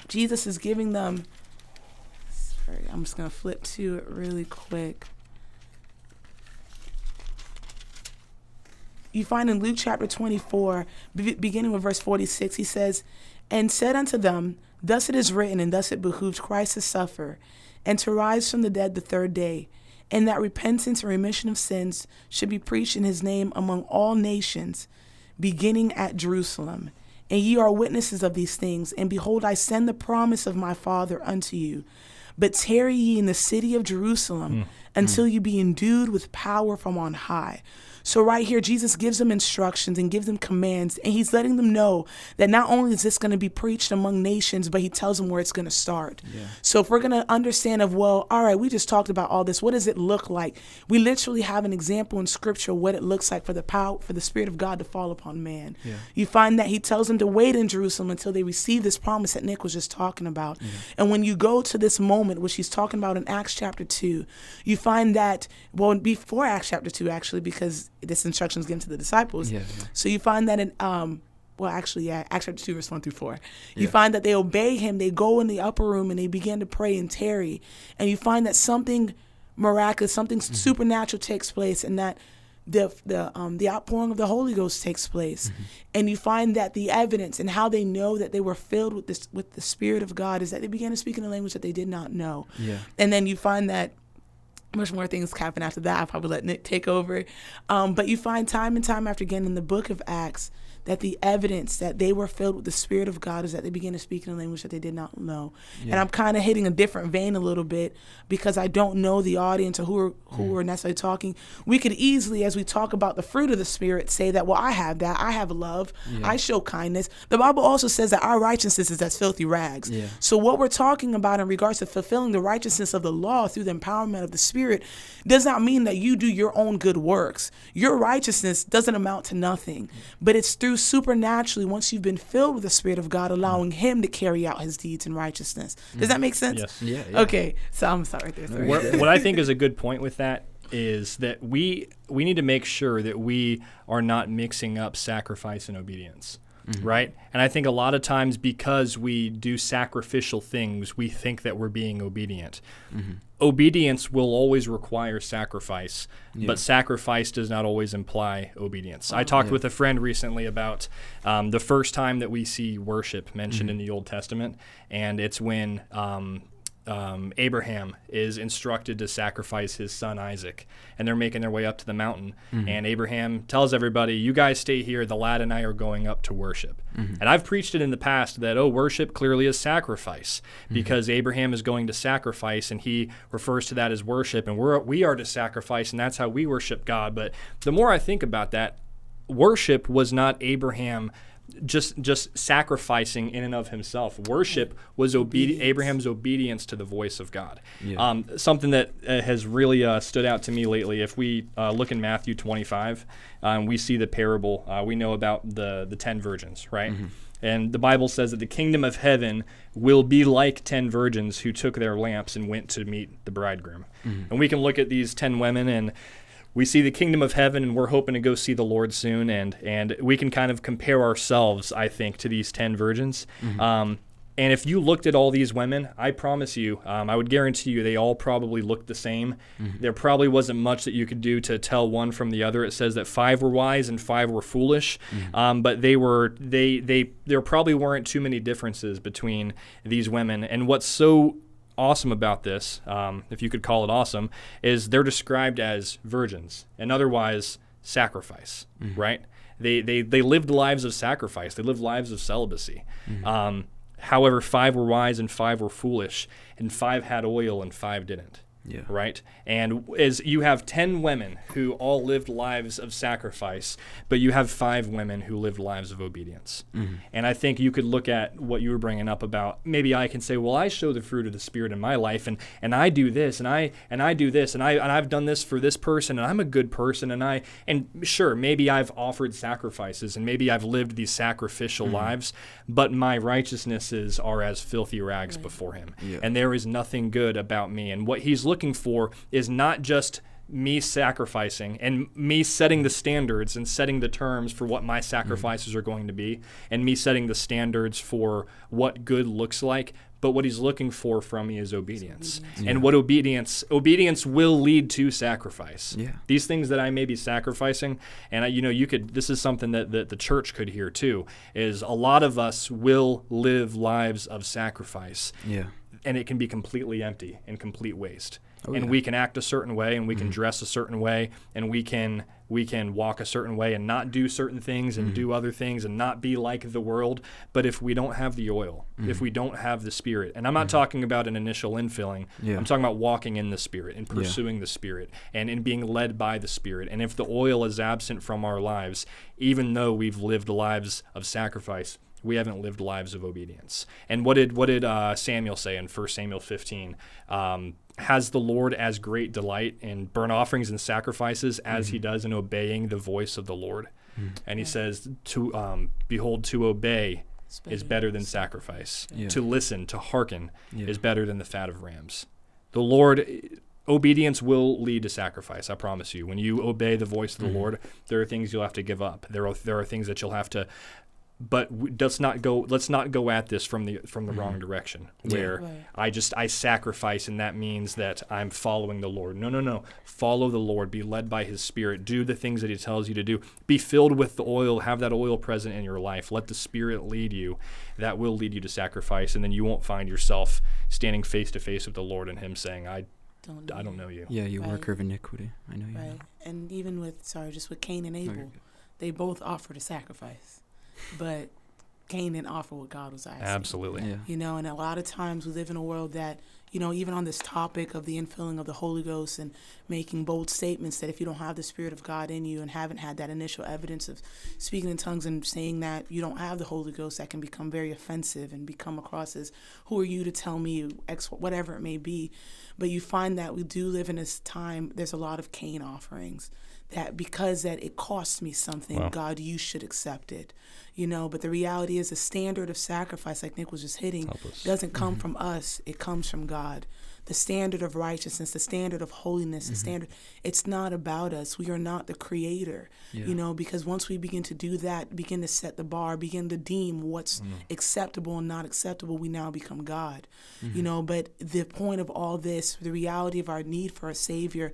Speaker 3: Jesus is giving them. Sorry, I'm just going to flip to it really quick. You find in Luke chapter 24, beginning with verse 46, he says, And said unto them, Thus it is written, and thus it behooved Christ to suffer, and to rise from the dead the third day, and that repentance and remission of sins should be preached in his name among all nations, beginning at Jerusalem. And ye are witnesses of these things. And behold, I send the promise of my Father unto you. But tarry ye in the city of Jerusalem mm. Until mm. you be endued with power from on high. So, right here, Jesus gives them instructions and gives them commands, and he's letting them know that not only is this going to be preached among nations, but he tells them where it's going to start. Yeah. So, if we're going to understand, of well, all right, we just talked about all this, what does it look like? We literally have an example in scripture what it looks like for the power, for the Spirit of God to fall upon man. Yeah. You find that he tells them to wait in Jerusalem until they receive this promise that Nick was just talking about. Yeah. And when you go to this moment, which he's talking about in Acts chapter 2, you find that, well, before Acts chapter 2, actually, because this instruction is given to the disciples. Yeah, yeah. So you find that in um well actually yeah, Acts chapter two verse one through four. You yeah. find that they obey him, they go in the upper room and they begin to pray and tarry. And you find that something miraculous, something mm-hmm. supernatural takes place and that the the um the outpouring of the Holy Ghost takes place, mm-hmm. and you find that the evidence and how they know that they were filled with this with the Spirit of God is that they began to speak in a language that they did not know. Yeah. And then you find that much more things happen after that. I'll probably let Nick take over. Um, but you find time and time after again in the book of Acts that the evidence that they were filled with the Spirit of God is that they began to speak in a language that they did not know. Yeah. And I'm kind of hitting a different vein a little bit because I don't know the audience or who are who mm. are necessarily talking. We could easily, as we talk about the fruit of the Spirit, say that, well, I have that. I have love. Yeah. I show kindness. The Bible also says that our righteousness is as filthy rags. Yeah. So what we're talking about in regards to fulfilling the righteousness of the law through the empowerment of the Spirit does not mean that you do your own good works. Your righteousness doesn't amount to nothing, but it's through supernaturally once you've been filled with the Spirit of God, allowing Him to carry out His deeds in righteousness. Does that make sense?
Speaker 2: Yes.
Speaker 3: Yeah. yeah. Okay. So I'm sorry. There, sorry.
Speaker 2: What, <laughs> what I think is a good point with that is that we we need to make sure that we are not mixing up sacrifice and obedience. Mm-hmm. Right? And I think a lot of times because we do sacrificial things, we think that we're being obedient. Mm-hmm obedience will always require sacrifice, yeah. but sacrifice does not always imply obedience. I talked yeah. with a friend recently about um, the first time that we see worship mentioned mm-hmm. in the Old Testament, and it's when um, um, Abraham is instructed to sacrifice his son Isaac, and they're making their way up to the mountain.
Speaker 1: Mm-hmm.
Speaker 2: And Abraham tells everybody, "You guys stay here. The lad and I are going up to worship."
Speaker 1: Mm-hmm.
Speaker 2: And I've preached it in the past that oh, worship clearly is sacrifice
Speaker 1: Mm-hmm.
Speaker 2: because Abraham is going to sacrifice, and he refers to that as worship, and we're we are to sacrifice, and that's how we worship God. But the more I think about that, worship was not Abraham just just sacrificing in and of himself. Worship was obedi- Abraham's obedience to the voice of God.
Speaker 1: Yeah.
Speaker 2: Um, something that uh, has really uh, stood out to me lately. If we uh, look in Matthew 25, um, we see the parable. Uh, we know about the the ten virgins, right? And the Bible says that the kingdom of heaven will be like ten virgins who took their lamps and went to meet the bridegroom. And we can look at these ten women and we see the kingdom of heaven and we're hoping to go see the lord soon. And and we can kind of compare ourselves i think to these 10 virgins. Um, and if you looked at all these women i promise you um, i would guarantee you they all probably looked the same. There probably wasn't much that you could do to tell one from the other. It says that five were wise and five were foolish. Um, but they were they they there probably weren't too many differences between these women. And what's so awesome about this, um, if you could call it awesome, is they're described as virgins and otherwise sacrifice, right? They, they, they lived lives of sacrifice. They lived lives of celibacy. Um, however, five were wise and five were foolish, and five had oil and five didn't
Speaker 1: Yeah.
Speaker 2: right? And as you have 10 women who all lived lives of sacrifice, but you have five women who lived lives of obedience. Mm-hmm. And I think you could look at what you were bringing up about maybe I can say, well, I show the fruit of the spirit in my life and and I do this and I and I do this and I and I've done this for this person and I'm a good person and I and sure, maybe I've offered sacrifices and maybe I've lived these sacrificial mm-hmm. lives, but my righteousnesses are as filthy rags before him.
Speaker 1: Yeah.
Speaker 2: And there is nothing good about me. And what he's looking for is not just me sacrificing and me setting the standards and setting the terms for what my mm-hmm. sacrifices are going to be and me setting the standards for what good looks like but what he's looking for from me is obedience mm-hmm. and what obedience obedience will lead to sacrifice
Speaker 1: Yeah.
Speaker 2: these things that i may be sacrificing and I, you know you could this is something that, that the church could hear too is a lot of us will live lives of sacrifice
Speaker 1: Yeah.
Speaker 2: and it can be completely empty and complete waste.
Speaker 1: Oh,
Speaker 2: and
Speaker 1: yeah.
Speaker 2: we can act a certain way, and we can mm-hmm. dress a certain way, and we can we can walk a certain way, and not do certain things, and mm-hmm. do other things, and not be like the world. But if we don't have the oil, if mm-hmm. we don't have the Spirit, and I'm not talking about an initial infilling,
Speaker 1: Yeah.
Speaker 2: I'm talking about walking in the Spirit and
Speaker 1: Yeah.
Speaker 2: pursuing the Spirit, and in being led by the Spirit. And if the oil is absent from our lives, even though we've lived lives of sacrifice, we haven't lived lives of obedience. And what did what did uh, Samuel say in 1 Samuel 15? Um, has the Lord as great delight in burnt offerings and sacrifices as he does in obeying the voice of the Lord? And he says, "To um, behold, to obey is better than sacrifice.
Speaker 1: Yeah.
Speaker 2: To listen, to hearken,
Speaker 1: Yeah.
Speaker 2: is better than the fat of rams." The Lord. Obedience will lead to sacrifice. I promise you. When you obey the voice of the Lord, there are things you'll have to give up. There are there are things that you'll have to but w- let's not go let's not go at this from the from the wrong mm-hmm. direction where
Speaker 3: Right.
Speaker 2: i just i sacrifice and that means that i'm following the lord. No no no. Follow the lord. Be led by his spirit. Do the things that he tells you to do. Be filled with the oil. Have that oil present in your life. Let the spirit lead you. That will lead you to sacrifice and then you won't find yourself standing face to face with the lord and him saying i
Speaker 3: Don't
Speaker 2: i don't know you.
Speaker 1: Yeah, you
Speaker 3: Right.
Speaker 1: worker of iniquity. I know you.
Speaker 3: Right. And even with sorry, just with Cain and Abel,
Speaker 1: good.
Speaker 3: they both offered a sacrifice, but Cain didn't offer what God was asking.
Speaker 2: absolutely
Speaker 1: Yeah.
Speaker 3: You know, and a lot of times we live in a world that, you know, even on this topic of the infilling of the Holy Ghost and making bold statements that if you don't have the Spirit of God in you and haven't had that initial evidence of speaking in tongues and saying that you don't have the Holy Ghost, that can become very offensive and become across as, who are you to tell me X, whatever it may be. But you find that we do live in this time, there's a lot of Cain offerings. That because that it costs me something,
Speaker 2: Wow.
Speaker 3: God, you should accept it. You know, but the reality is the standard of sacrifice, like Nick was just hitting, doesn't come mm-hmm. from us. It comes from god. The standard of righteousness the standard of holiness the mm-hmm. standard it's not about us. We are not the creator
Speaker 1: Yeah.
Speaker 3: you know because once we begin to do that begin to set the bar begin to deem what's mm. acceptable and not acceptable we now become god you mm-hmm. know. But the point of all this the reality of our need for a savior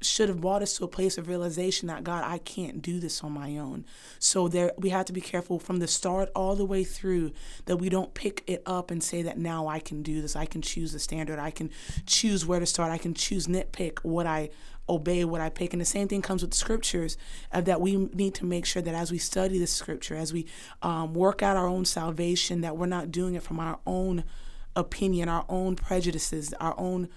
Speaker 3: should have brought us to a place of realization that God, I can't do this on my own. So there we have to be careful from the start all the way through that we don't pick it up and say that now I can do this. I can choose the standard. I can choose where to start. I can choose nitpick what I obey what I pick. And the same thing comes with scriptures uh, that we need to make sure that as we study the scripture, as we um, work out our own salvation, that we're not doing it from our own opinion, our own prejudices, our own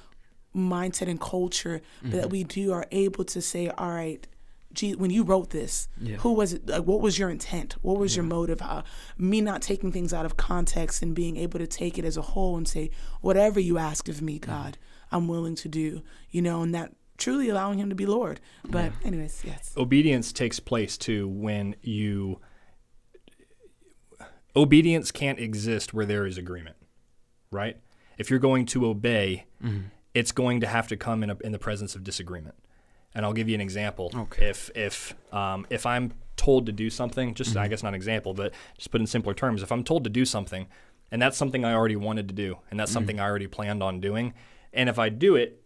Speaker 3: mindset and culture, mm-hmm. that we do are able to say, all right, gee, when you wrote this, yeah. who was it? Like, what was your intent? What was yeah. your motive? Uh, me not taking things out of context and being able to take it as a whole and say, whatever you ask of me, God, yeah. I'm willing to do. You know, and that truly allowing Him to be Lord. But, anyways, yes.
Speaker 2: Obedience takes place too when you. Obedience can't exist where there is agreement, right? If you're going to obey, mm-hmm it's going to have to come in, a, in the presence of disagreement. And I'll give you an example. Okay. If if um, if I'm told to do something, just mm-hmm. I guess not an example, but just put in simpler terms, if I'm told to do something, and that's something I already wanted to do, and that's mm-hmm. something I already planned on doing, and if I do it,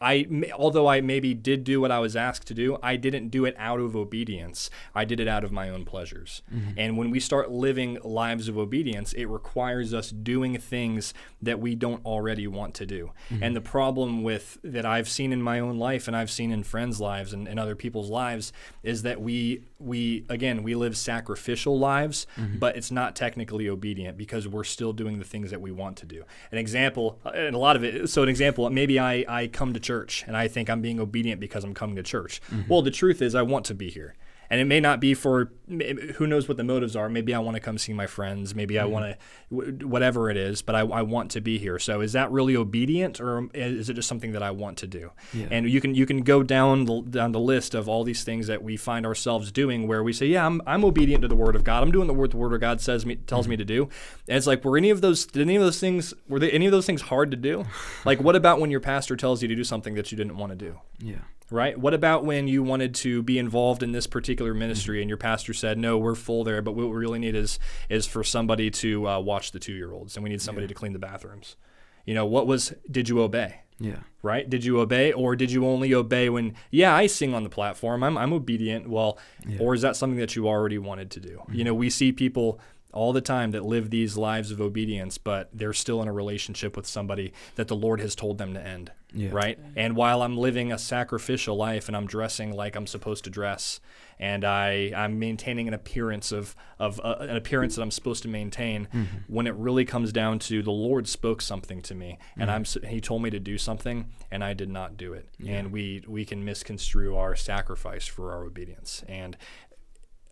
Speaker 2: I although I maybe did do what I was asked to do, I didn't do it out of obedience. I did it out of my own pleasures. Mm-hmm. And when we start living lives of obedience, it requires us doing things that we don't already want to do. Mm-hmm. And the problem with that I've seen in my own life and I've seen in friends' lives and, and other people's lives is that we we again we live sacrificial lives, mm-hmm. but it's not technically obedient because we're still doing the things that we want to do. An example, and a lot of it. So an example, maybe I I come to church and I think I'm being obedient because I'm coming to church. Mm-hmm. Well, the truth is I want to be here and it may not be for who knows what the motives are. Maybe I want to come see my friends. Maybe mm-hmm. I want to, whatever it is. But I, I, want to be here. So is that really obedient, or is it just something that I want to do? Yeah. And you can you can go down the down the list of all these things that we find ourselves doing, where we say, yeah, I'm, I'm obedient to the word of God. I'm doing the word the word of God says me tells mm-hmm. me to do. And it's like, were any of those did any of those things were they, any of those things hard to do? <laughs> like, what about when your pastor tells you to do something that you didn't want to do?
Speaker 1: Yeah
Speaker 2: right? What about when you wanted to be involved in this particular ministry and your pastor said, "No, we're full there, but what we really need is is for somebody to uh, watch the two year olds, and we need somebody yeah. to clean the bathrooms." You know, what was? Did you obey?
Speaker 1: Yeah.
Speaker 2: Right? Did you obey, or did you only obey when? Yeah, I sing on the platform. I'm I'm obedient. Well, yeah. or is that something that you already wanted to do? Mm-hmm. You know, we see people all the time that live these lives of obedience, but they're still in a relationship with somebody that the Lord has told them to end. Yeah. Right? And while I'm living a sacrificial life and I'm dressing like I'm supposed to dress and I, I'm maintaining an appearance of, of uh, an appearance that I'm supposed to maintain, mm-hmm. when it really comes down to the Lord spoke something to me and mm-hmm. I'm he told me to do something and I did not do it. Yeah. And we we can misconstrue our sacrifice for our obedience. And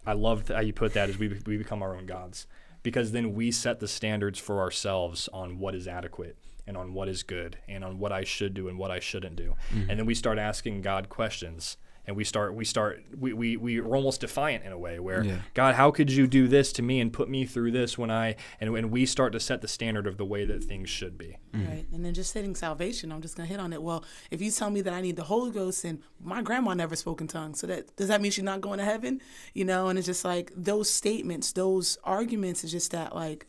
Speaker 2: I love how you put that as we, we become our own gods because then we set the standards for ourselves on what is adequate and on what is good and on what I should do and what I shouldn't do. Mm-hmm. And then we start asking God questions and we start we start we, we, we are almost defiant in a way where yeah. god how could you do this to me and put me through this when i and when we start to set the standard of the way that things should be
Speaker 3: mm. right and then just setting salvation i'm just going to hit on it well if you tell me that i need the holy ghost and my grandma never spoke in tongues so that does that mean she's not going to heaven you know and it's just like those statements those arguments is just that like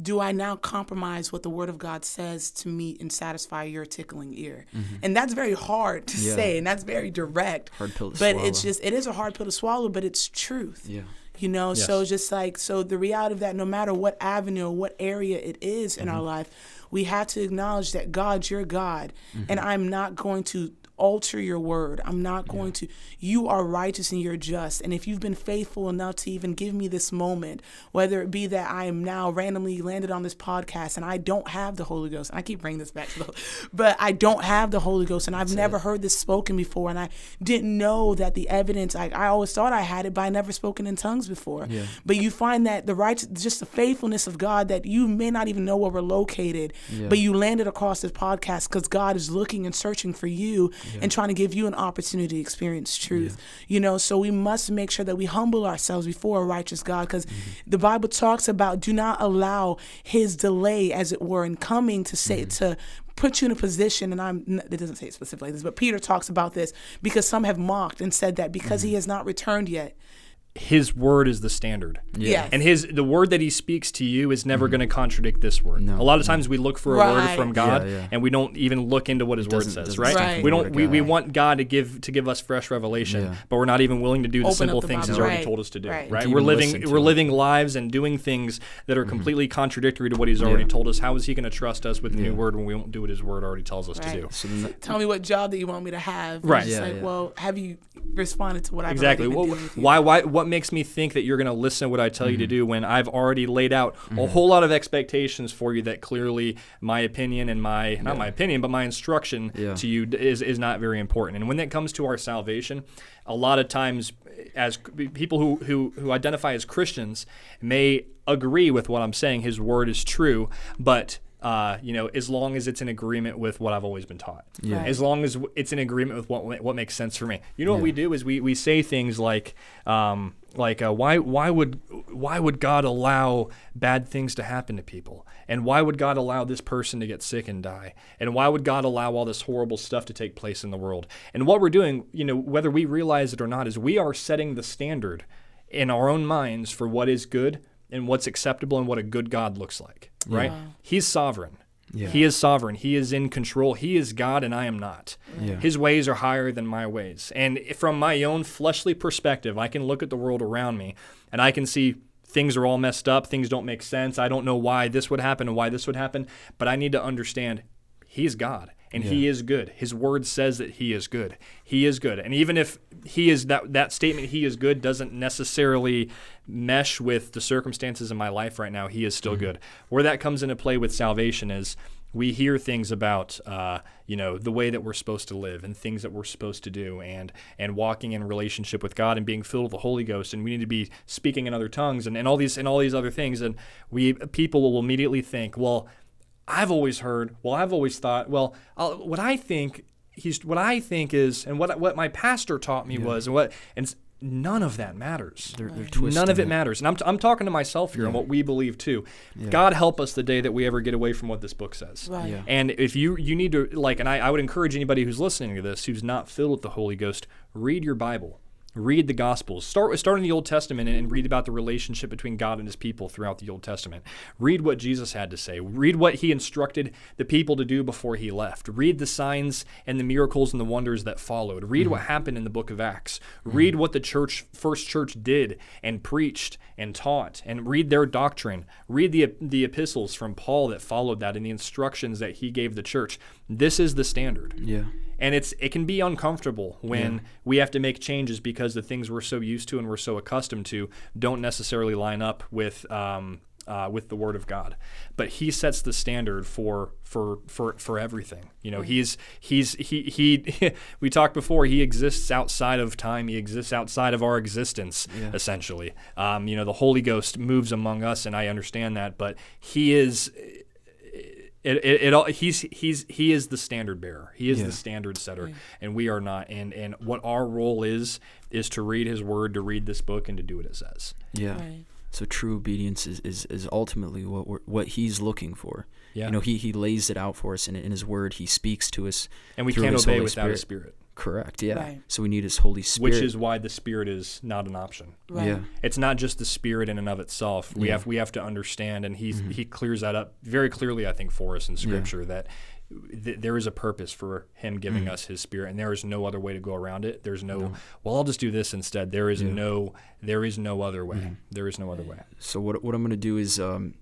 Speaker 3: do I now compromise what the Word of God says to meet and satisfy your tickling ear? Mm-hmm. And that's very hard to yeah. say, and that's very direct.
Speaker 1: Hard pill to
Speaker 3: but
Speaker 1: swallow.
Speaker 3: it's just it is a hard pill to swallow, but it's truth.
Speaker 1: Yeah.
Speaker 3: You know, yes. so just like so the reality of that, no matter what avenue or what area it is in mm-hmm. our life, we have to acknowledge that God's your God, mm-hmm. and I'm not going to alter your word. I'm not going yeah. to. You are righteous and you're just. And if you've been faithful enough to even give me this moment, whether it be that I am now randomly landed on this podcast and I don't have the Holy Ghost, and I keep bringing this back to the, <laughs> but I don't have the Holy Ghost and I've That's never it. heard this spoken before. And I didn't know that the evidence, I, I always thought I had it, but I never spoken in tongues before.
Speaker 1: Yeah.
Speaker 3: But you find that the right, just the faithfulness of God that you may not even know where we're located, yeah. but you landed across this podcast because God is looking and searching for you yeah. and trying to give you an opportunity to experience truth. Yeah. You know, so we must make sure that we humble ourselves before a righteous God because mm-hmm. the Bible talks about do not allow his delay, as it were, in coming to say, mm-hmm. to put you in a position, and I'm it doesn't say it specifically like this, but Peter talks about this because some have mocked and said that because mm-hmm. he has not returned yet,
Speaker 2: his word is the standard.
Speaker 1: Yeah.
Speaker 3: Yes.
Speaker 2: And his the word that he speaks to you is never going to contradict this word.
Speaker 1: No,
Speaker 2: a lot of times we look for a word from God
Speaker 1: Yeah, yeah.
Speaker 2: and we don't even look into what his word says,
Speaker 1: doesn't
Speaker 2: right? We don't we,
Speaker 1: of
Speaker 2: we
Speaker 1: God.
Speaker 2: want God to give to give us fresh revelation,
Speaker 1: Yeah.
Speaker 2: but we're not even willing to do the
Speaker 3: Open
Speaker 2: simple
Speaker 3: the
Speaker 2: things he's already
Speaker 3: Right.
Speaker 2: told us to do,
Speaker 3: Right.
Speaker 2: right? We're living we're living lives and doing things that are completely contradictory to what he's already
Speaker 1: Yeah.
Speaker 2: told us. How is he going to trust us with the new word when we won't do what his word already tells us to do?
Speaker 1: So then that-
Speaker 3: Tell me what job that you want me to have.
Speaker 2: Right.
Speaker 3: it's
Speaker 1: Yeah,
Speaker 3: like,
Speaker 1: yeah.
Speaker 3: well, have you responded to what I've
Speaker 2: Exactly.
Speaker 3: already been
Speaker 2: Well,
Speaker 3: dealing with you?
Speaker 2: why, why, what makes me think that you're going to listen to what I tell you to
Speaker 1: Mm-hmm.
Speaker 2: do when I've already laid out a whole lot of expectations for you that clearly my opinion and my, not my opinion, but my instruction
Speaker 1: Yeah.
Speaker 2: to you is, is not very important. And when it comes to our salvation, a lot of times as people who, who, who identify as Christians may agree with what I'm saying, his word is true, but uh, you know, as long as it's in agreement with what I've always been taught.
Speaker 1: Yeah.
Speaker 3: Right.
Speaker 2: As long as it's in agreement with what what makes sense for me. You know what we do is we, we say things like um, like uh, why why would why would God allow bad things to happen to people? And why would God allow this person to get sick and die? And why would God allow all this horrible stuff to take place in the world? And what we're doing, you know, whether we realize it or not, is we are setting the standard in our own minds for what is good and what's acceptable and what a good God looks like. Right? He's sovereign.
Speaker 1: Yeah.
Speaker 2: He is sovereign. He is in control. He is God and I am not.
Speaker 1: Yeah.
Speaker 2: His ways are higher than my ways. And from my own fleshly perspective, I can look at the world around me and I can see things are all messed up. Things don't make sense. I don't know why this would happen and why this would happen. But I need to understand He's God and He is good. His word says that He is good. He is good. And even if He is that, that statement, He is good, doesn't necessarily mesh with the circumstances in my life right now, He is still good. Where that comes into play with salvation is we hear things about uh, you know the way that we're supposed to live and things that we're supposed to do and and walking in relationship with God and being filled with the Holy Ghost and we need to be speaking in other tongues and, and all these and all these other things and we people will immediately think well I've always heard well I've always thought well I'll, what I think he's what I think is and what what my pastor taught me was and what and none of that matters
Speaker 1: They're, they're
Speaker 2: None of it matters. And I'm, t- I'm talking to myself here and what we believe too. God help us the day that we ever get away from what this book says.
Speaker 3: Right.
Speaker 1: Yeah.
Speaker 2: And if you you need to like, and I, I would encourage anybody who's listening to this who's not filled with the Holy Ghost, read your Bible, read the Gospels. Start start in the Old Testament and, and read about the relationship between God and His people throughout the Old Testament. Read what Jesus had to say. Read what He instructed the people to do before He left. Read the signs and the miracles and the wonders that followed. Read what mm-hmm. happened in the Book of Acts. Mm-hmm. Read what the church first church did and preached and taught, and read their doctrine. Read the the epistles from Paul that followed that and the instructions that he gave the church. This is the standard
Speaker 1: Yeah.
Speaker 2: and it's it can be uncomfortable when we have to make changes because the things we're so used to and we're so accustomed to don't necessarily line up with um, uh, with the Word of God. But He sets the standard for for for for everything. You know, He's He's He He. <laughs> we talked before. He exists outside of time. He exists outside of our existence. Essentially, um, you know, the Holy Ghost moves among us, and I understand that. But He is it, it, it all he's he's he is the standard bearer he is
Speaker 1: Yeah.
Speaker 2: the standard setter and we are not and and what our role is is to read his word to read this book and to do what it says
Speaker 1: Yeah.
Speaker 3: Right.
Speaker 1: So true obedience is, is, is ultimately what we're, what he's looking for.
Speaker 2: Yeah.
Speaker 1: You know, he, he lays it out for us, and in his word, he speaks to us.
Speaker 2: and we can't
Speaker 1: his
Speaker 2: obey
Speaker 1: Holy
Speaker 2: without his spirit
Speaker 1: Correct. Yeah.
Speaker 3: Right.
Speaker 1: So we need his Holy Spirit.
Speaker 2: which is why the spirit is not an option
Speaker 3: Right.
Speaker 1: Yeah.
Speaker 2: it's not just the spirit in and of itself we
Speaker 1: Yeah.
Speaker 2: have we have to understand and he's mm-hmm. he clears that up very clearly i think for us in scripture that th- there is a purpose for him giving mm. us his spirit and there is no other way to go around it there's no, well i'll just do this instead there is no there is no other way mm-hmm. There is no other way
Speaker 1: So what what I'm going to do is um,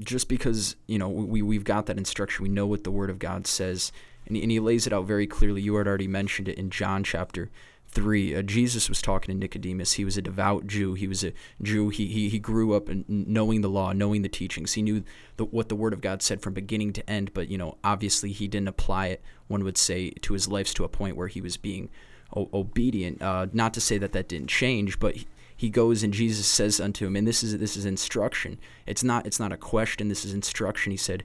Speaker 1: just because you know we we've got that instruction, we know what the Word of God says, and he, and he lays it out very clearly. You had already mentioned it in John chapter three. Uh, Jesus was talking to Nicodemus. He was a devout Jew. He was a Jew. He he, he grew up in knowing the law, knowing the teachings. He knew the, what the Word of God said from beginning to end. But you know, obviously, he didn't apply it. One would say to his life to a point where he was being o- obedient. Uh, not to say that that didn't change, but he, he goes and Jesus says unto him, and this is this is instruction. It's not it's not a question. This is instruction. He said,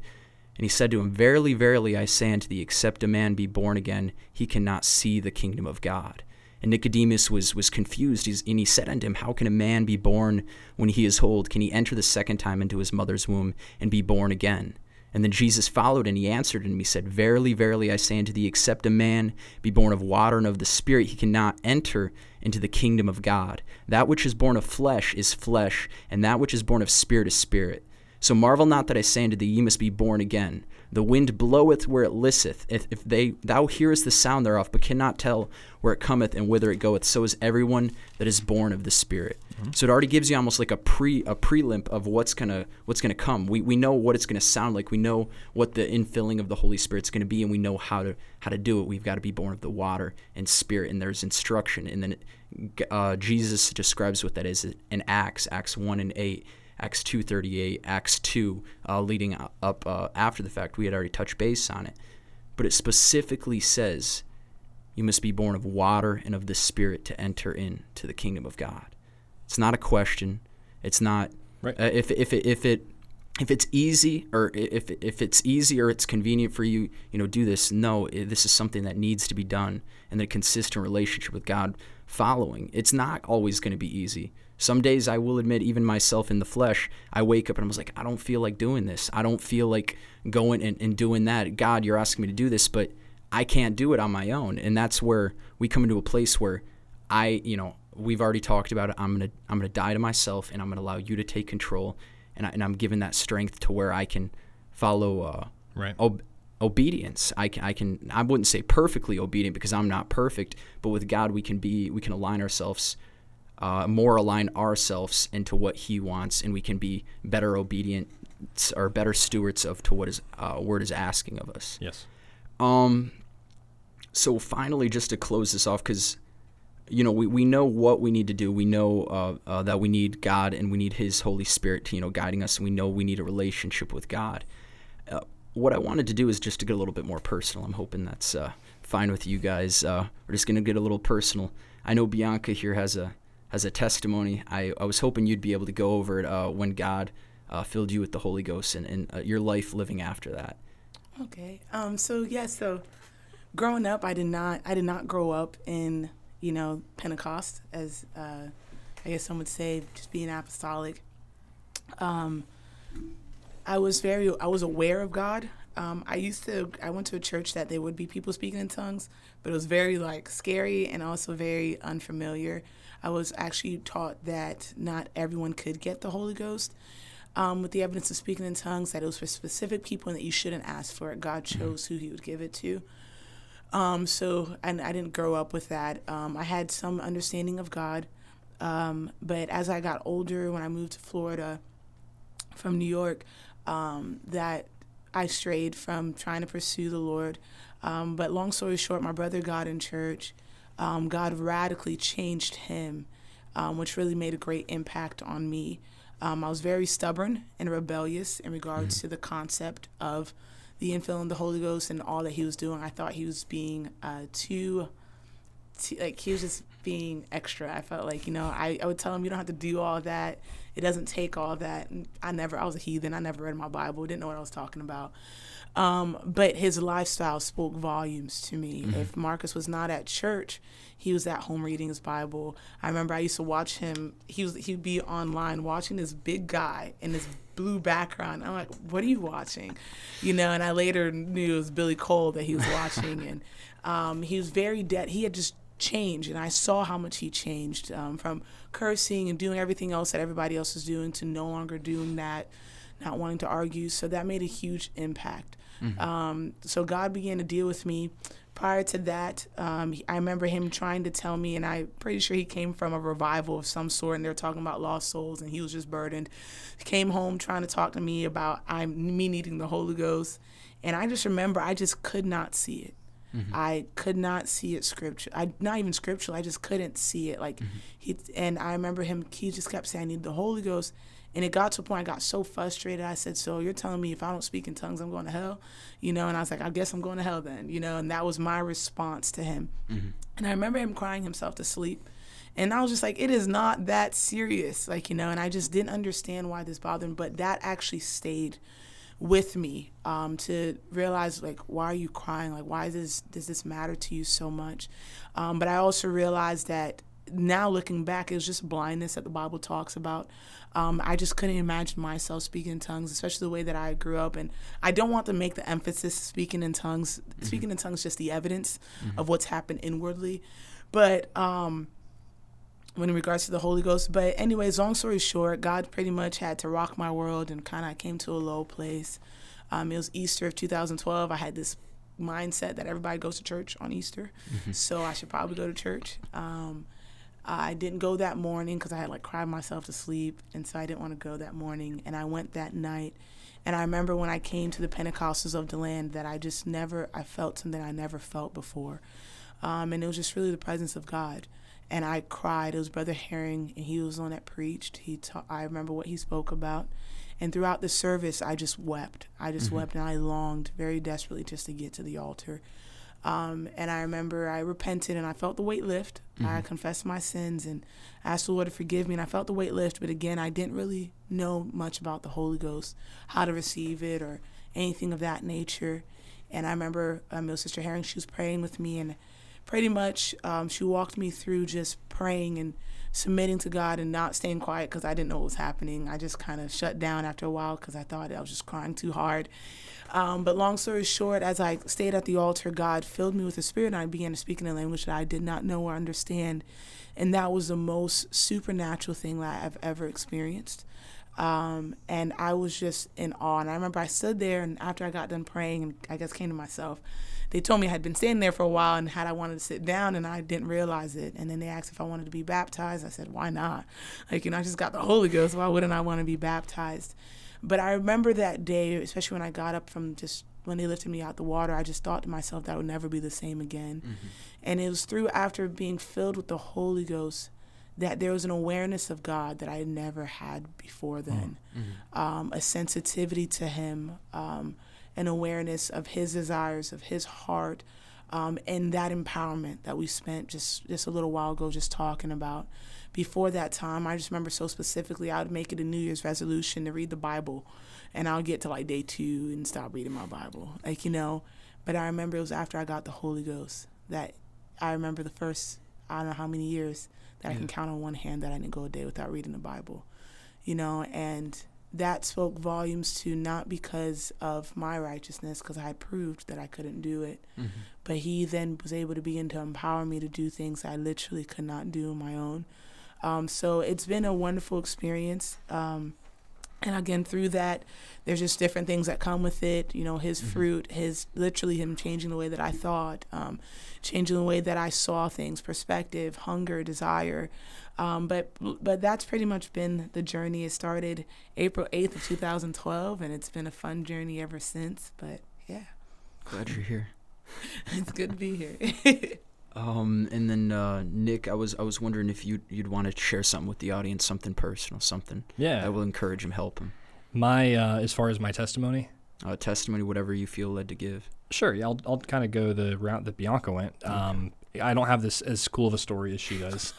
Speaker 1: and he said to him, Verily, verily, I say unto thee, except a man be born again, he cannot see the kingdom of God. And Nicodemus was was confused. He's, and he said unto him, How can a man be born when he is old? Can he enter the second time into his mother's womb and be born again? And then Jesus followed and he answered him. He said, Verily, verily, I say unto thee, except a man be born of water and of the Spirit, he cannot enter into the kingdom of God. That which is born of flesh is flesh, and that which is born of spirit is spirit. So marvel not that I say unto thee, Ye must be born again. The wind bloweth where it listeth. If, if they thou hearest the sound thereof, but cannot tell where it cometh and whither it goeth, so is everyone that is born of the Spirit. Mm-hmm. So it already gives you almost like a pre a prelimp of what's gonna what's gonna come. We we know what it's gonna sound like. We know what the infilling of the Holy Spirit's gonna be, and we know how to how to do it. We've got to be born of the water and Spirit, and there's instruction. And then uh, Jesus describes what that is in Acts, Acts one and eight Acts 2:38, Acts 2, uh, leading up uh, after the fact. We had already touched base on it, but it specifically says, "You must be born of water and of the Spirit to enter into the kingdom of God." It's not a question. It's not right. uh, if if it, if it if it's easy or if if it's easy or it's convenient for you, you know, do this. No, this is something that needs to be done, and the consistent relationship with God following. It's not always going to be easy. Some days I will admit, even myself in the flesh, I wake up and I was like, I don't feel like doing this. I don't feel like going and, and doing that. God, you're asking me to do this, but I can't do it on my own. And that's where we come into a place where I, you know, we've already talked about it. I'm gonna I'm gonna die to myself, and I'm gonna allow you to take control, and, I, and I'm given that strength to where I can follow uh,
Speaker 2: right.
Speaker 1: Ob- obedience. I can I can I wouldn't say perfectly obedient because I'm not perfect, but with God we can be we can align ourselves uh, more align ourselves into what He wants, and we can be better obedient or better stewards of to what His uh, Word is asking of us.
Speaker 2: Yes.
Speaker 1: Um. So finally, just to close this off, because you know we, we know what we need to do. We know uh, uh, that we need God and we need His Holy Spirit to you know guiding us. And we know we need a relationship with God. Uh, what I wanted to do is just to get a little bit more personal. I'm hoping that's uh, fine with you guys. Uh, we're just gonna get a little personal. I know Bianca here has a as a testimony. I, I was hoping you'd be able to go over it uh, when God uh, filled you with the Holy Ghost and, and uh, your life living after that.
Speaker 3: Okay. Um. So yeah. So growing up, I did not. I did not grow up in you know Pentecost, as uh, I guess some would say, just being apostolic. Um. I was very. I was aware of God. Um, I used to. I went to a church that there would be people speaking in tongues, but it was very like scary and also very unfamiliar. I was actually taught that not everyone could get the Holy Ghost. Um, with the evidence of speaking in tongues, that it was for specific people and that you shouldn't ask for it. God mm-hmm. chose who He would give it to. Um, so, and I didn't grow up with that. Um, I had some understanding of God, um, but as I got older, when I moved to Florida from New York, um, that I strayed from trying to pursue the Lord. Um, but long story short, my brother got in church um, God radically changed him, um, which really made a great impact on me. Um, I was very stubborn and rebellious in regards mm-hmm. to the concept of the infilling the Holy Ghost and all that he was doing. I thought he was being uh, too, like he was just being extra. I felt like you know I, I would tell him you don't have to do all that. It doesn't take all that. And I never I was a heathen. I never read my Bible. Didn't know what I was talking about. Um, but his lifestyle spoke volumes to me. Mm-hmm. If Marcus was not at church, he was at home reading his Bible. I remember I used to watch him. He was he'd be online watching this big guy in this blue background. I'm like, what are you watching? You know. And I later knew it was Billy Cole that he was watching, <laughs> and um, he was very dead. He had just changed, and I saw how much he changed um, from cursing and doing everything else that everybody else was doing to no longer doing that, not wanting to argue. So that made a huge impact. Mm-hmm. Um, so God began to deal with me. Prior to that, um, I remember him trying to tell me, and I'm pretty sure he came from a revival of some sort, and they're talking about lost souls, and he was just burdened. He came home trying to talk to me about I'm me needing the Holy Ghost, and I just remember I just could not see it. Mm-hmm. I could not see it scripture. I not even scriptural. I just couldn't see it. Like mm-hmm. he and I remember him. He just kept saying, "I need the Holy Ghost," And it got to a point I got so frustrated. I said, So you're telling me if I don't speak in tongues, I'm going to hell? You know, and I was like, I guess I'm going to hell then, you know, and that was my response to him. Mm-hmm. And I remember him crying himself to sleep. And I was just like, it is not that serious, like, you know, and I just didn't understand why this bothered me. But that actually stayed with me um, to realize like why are you crying like why does does this matter to you so much um, but i also realized that now looking back, it was just blindness that the Bible talks about. Um, I just couldn't imagine myself speaking in tongues, especially the way that I grew up. And I don't want to make the emphasis speaking in tongues. Mm-hmm. Speaking in tongues just the evidence mm-hmm. of what's happened inwardly. But um, when in regards to the Holy Ghost. But anyways, long story short, God pretty much had to rock my world and kind of came to a low place. Um, it was Easter of 2012. I had this mindset that everybody goes to church on Easter, so I should probably go to church. Um, I didn't go that morning because I had like cried myself to sleep, and so I didn't want to go that morning. And I went that night, and I remember when I came to the Pentecostals of the land that I just never I felt something I never felt before, um, and it was just really the presence of God. And I cried. It was Brother Herring, and he was the one that preached. He ta- I remember what he spoke about, and throughout the service, I just wept. I just wept, and I longed very desperately just to get to the altar. Um, and I remember I repented and I felt the weight lift. I confessed my sins and asked the Lord to forgive me, and I felt the weight lift. But again, I didn't really know much about the Holy Ghost, how to receive it, or anything of that nature. And I remember um, Sister Herring, she was praying with me, and pretty much um, she walked me through just praying and submitting to God and not staying quiet because I didn't know what was happening. I just kind of shut down after a while because I thought I was just crying too hard. Um, but long story short, as I stayed at the altar, God filled me with the Spirit and I began to speak in a language that I did not know or understand. And that was the most supernatural thing that I've ever experienced. Um, and I was just in awe. And I remember I stood there, and after I got done praying, and I guess came to myself, they told me I had been standing there for a while and had I wanted to sit down, and I didn't realize it. And then they asked if I wanted to be baptized. I said, why not? Like, you know, I just got the Holy Ghost. Why wouldn't I want to be baptized? But I remember that day, especially when I got up from just when they lifted me out the water, I just thought to myself that I would never be the same again. And it was through after being filled with the Holy Ghost that there was an awareness of God that I had never had before then, um, a sensitivity to Him, um, an awareness of His desires, of His heart, um, and that empowerment that we spent just just a little while ago just talking about. Before that time, I just remember so specifically, I would make it a New Year's resolution to read the Bible, and I'll get to like day two and stop reading my Bible, like you know. But I remember it was after I got the Holy Ghost that I remember the first I don't know how many years that I can count on one hand that I didn't go a day without reading the Bible, you know, and that spoke volumes to not because of my righteousness, because I proved that I couldn't do it, but He then was able to begin to empower me to do things I literally could not do on my own. Um, so it's been a wonderful experience. Um, and again, through that, there's just different things that come with it. You know, his fruit, his literally him changing the way that I thought, um, changing the way that I saw things, perspective, hunger, desire. Um, but but that's pretty much been the journey. It started April 8th of 2012, and it's been a fun journey ever since. But yeah,
Speaker 1: Glad you're here. <laughs>
Speaker 3: it's good to be here. <laughs>
Speaker 1: Um, and then uh, Nick, I was I was wondering if you you'd want to share something with the audience, something personal, something
Speaker 2: Yeah.
Speaker 1: that will encourage them, help them.
Speaker 2: My uh, as far as my testimony,
Speaker 1: Uh, testimony, whatever you feel led to give.
Speaker 2: Sure, yeah, I'll, I'll kind of go the route that Bianca went. Um, I don't have this as cool of a story as she does,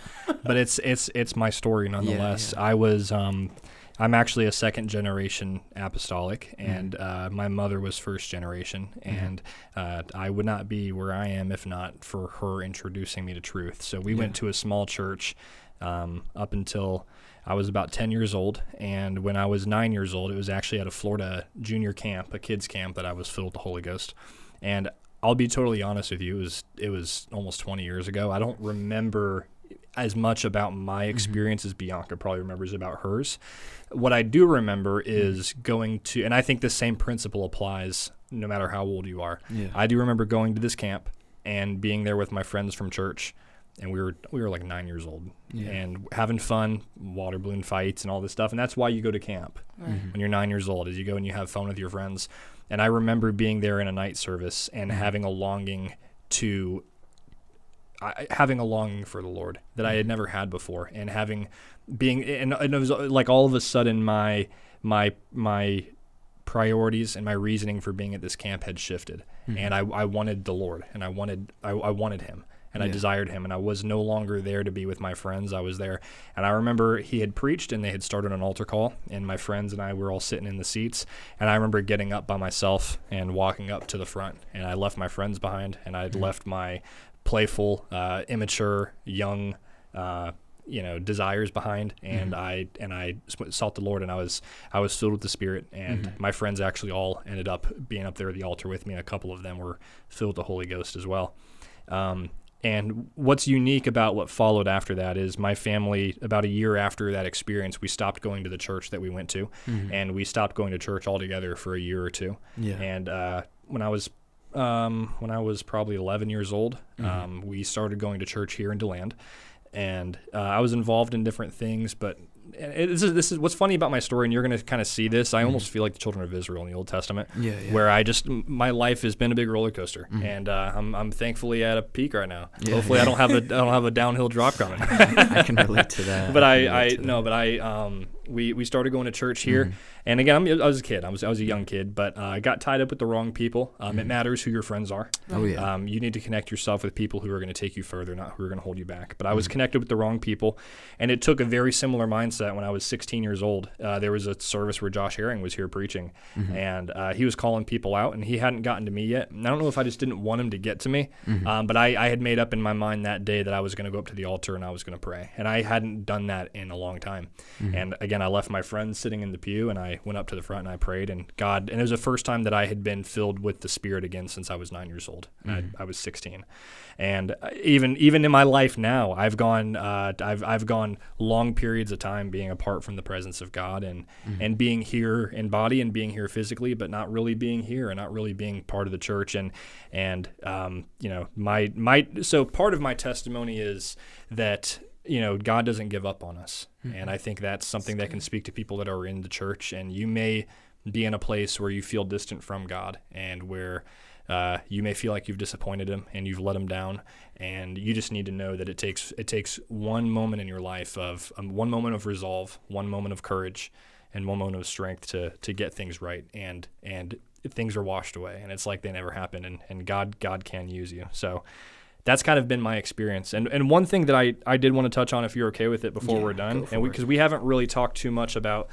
Speaker 2: but it's it's it's my story <laughs> nonetheless.
Speaker 1: yeah.
Speaker 2: I was um, I'm actually a second generation apostolic,
Speaker 1: Mm-hmm.
Speaker 2: and uh, my mother was first generation, and uh, I would not be where I am if not for her introducing me to truth. So we went to a small church um, up until I was about 10 years old. And when I was nine years old, it was actually at a Florida junior camp, a kids camp, that I was filled with the Holy Ghost. And I'll be totally honest with you, it was, it was almost 20 years ago. I don't remember as much about my mm-hmm. experience as Bianca probably remembers about hers. What I do remember mm-hmm. is going to, and I think the same principle applies no matter how old you are.
Speaker 1: Yeah.
Speaker 2: I do remember going to this camp and being there with my friends from church, and we were we were like nine years old
Speaker 1: Yeah.
Speaker 2: and having fun, water balloon fights and all this stuff, and that's why you go to camp
Speaker 3: Right. Mm-hmm.
Speaker 2: when you're nine years old, is you go and you have fun with your friends. And I remember being there in a night service and having a longing to I, having a longing for the Lord that I had mm-hmm. never had before, and having being and, and it was uh, like all of a sudden my my my priorities and my reasoning for being at this camp had shifted, mm-hmm. and I, I wanted the Lord, and I wanted I, I wanted Him, and I desired Him, and I was no longer there to be with my friends. I was there, and I remember he had preached, and they had started an altar call, and my friends and I were all sitting in the seats, and I remember getting up by myself and walking up to the front, and I left my friends behind, and I'd mm-hmm. left my playful, uh, immature, young. Uh, you know desires behind and i and i sought the lord and i was i was filled with the spirit and my friends actually all ended up being up there at the altar with me and a couple of them were filled with the holy ghost as well um, and what's unique about what followed after that is my family, about a year after that experience, we stopped going to the church that we went to,
Speaker 1: Mhm.
Speaker 2: and we stopped going to church altogether for a year or two.
Speaker 1: yeah.
Speaker 2: And uh, when I was um, when I was probably 11 years old,
Speaker 1: Mhm.
Speaker 2: um, we started going to church here in Deland, and uh, I was involved in different things. But it, this is this is what's funny about my story, and you're going to kind of see this. I
Speaker 1: Mhm.
Speaker 2: almost feel like the children of Israel in the Old Testament,
Speaker 1: yeah, yeah.
Speaker 2: where I just my life has been a big roller coaster,
Speaker 1: Mhm.
Speaker 2: and uh, I'm I'm thankfully at a peak right now.
Speaker 1: Yeah,
Speaker 2: Hopefully, I don't have a I don't have a downhill drop <laughs> coming.
Speaker 1: I can relate to that.
Speaker 2: but I,
Speaker 1: relate
Speaker 2: I no, but I um we we started going to church here,
Speaker 1: Mhm.
Speaker 2: and again I'm, I was a kid. I was I was a young kid, but uh, I got tied up with the wrong people. Um, It
Speaker 1: Mhm.
Speaker 2: matters who your friends are.
Speaker 1: Oh yeah.
Speaker 2: Um, you need to connect yourself with people who are going to take you further, not who are going to hold you back. But I was
Speaker 1: Mhm.
Speaker 2: connected with the wrong people, and it took a very similar mindset when I was 16 years old. Uh, there was a service where Josh Herring was here preaching,
Speaker 1: Mhm.
Speaker 2: and uh, he was calling people out, and he hadn't gotten to me yet. And I don't know if I just didn't want him to get to me,
Speaker 1: Mhm.
Speaker 2: um, but I, I had made up in my mind that day that I was going to go up to the altar and I was going to pray, and I hadn't done that in a long time.
Speaker 1: Mhm.
Speaker 2: And again, I left my friends sitting in the pew, and I went up to the front and I prayed, and God, and it was the first time that I had been filled with the Spirit again since I was nine years old.
Speaker 1: Mhm.
Speaker 2: I, I was 16, and uh, even even in my life now, I've gone uh, I've I've gone long periods of time being apart from the presence of God and
Speaker 1: Mhm.
Speaker 2: and being here in body and being here physically, but not really being here and not really being part of the church. And and um, you know my my so part of my testimony is that you know God doesn't give up on us, And I think that's something
Speaker 3: That's
Speaker 2: that can speak to people that are in the church. And you may be in a place where you feel distant from God and where uh, you may feel like you've disappointed him and you've let him down, and you just need to know that it takes it takes one moment in your life of um, one moment of resolve, one moment of courage, and one moment of strength to to get things right, and and things are washed away, and it's like they never happened, and, and God God can use you. So that's kind of been my experience. And and one thing that I, I did want to touch on, if you're okay with it, before
Speaker 1: Yeah,
Speaker 2: we're done, and because we, haven't really talked too much about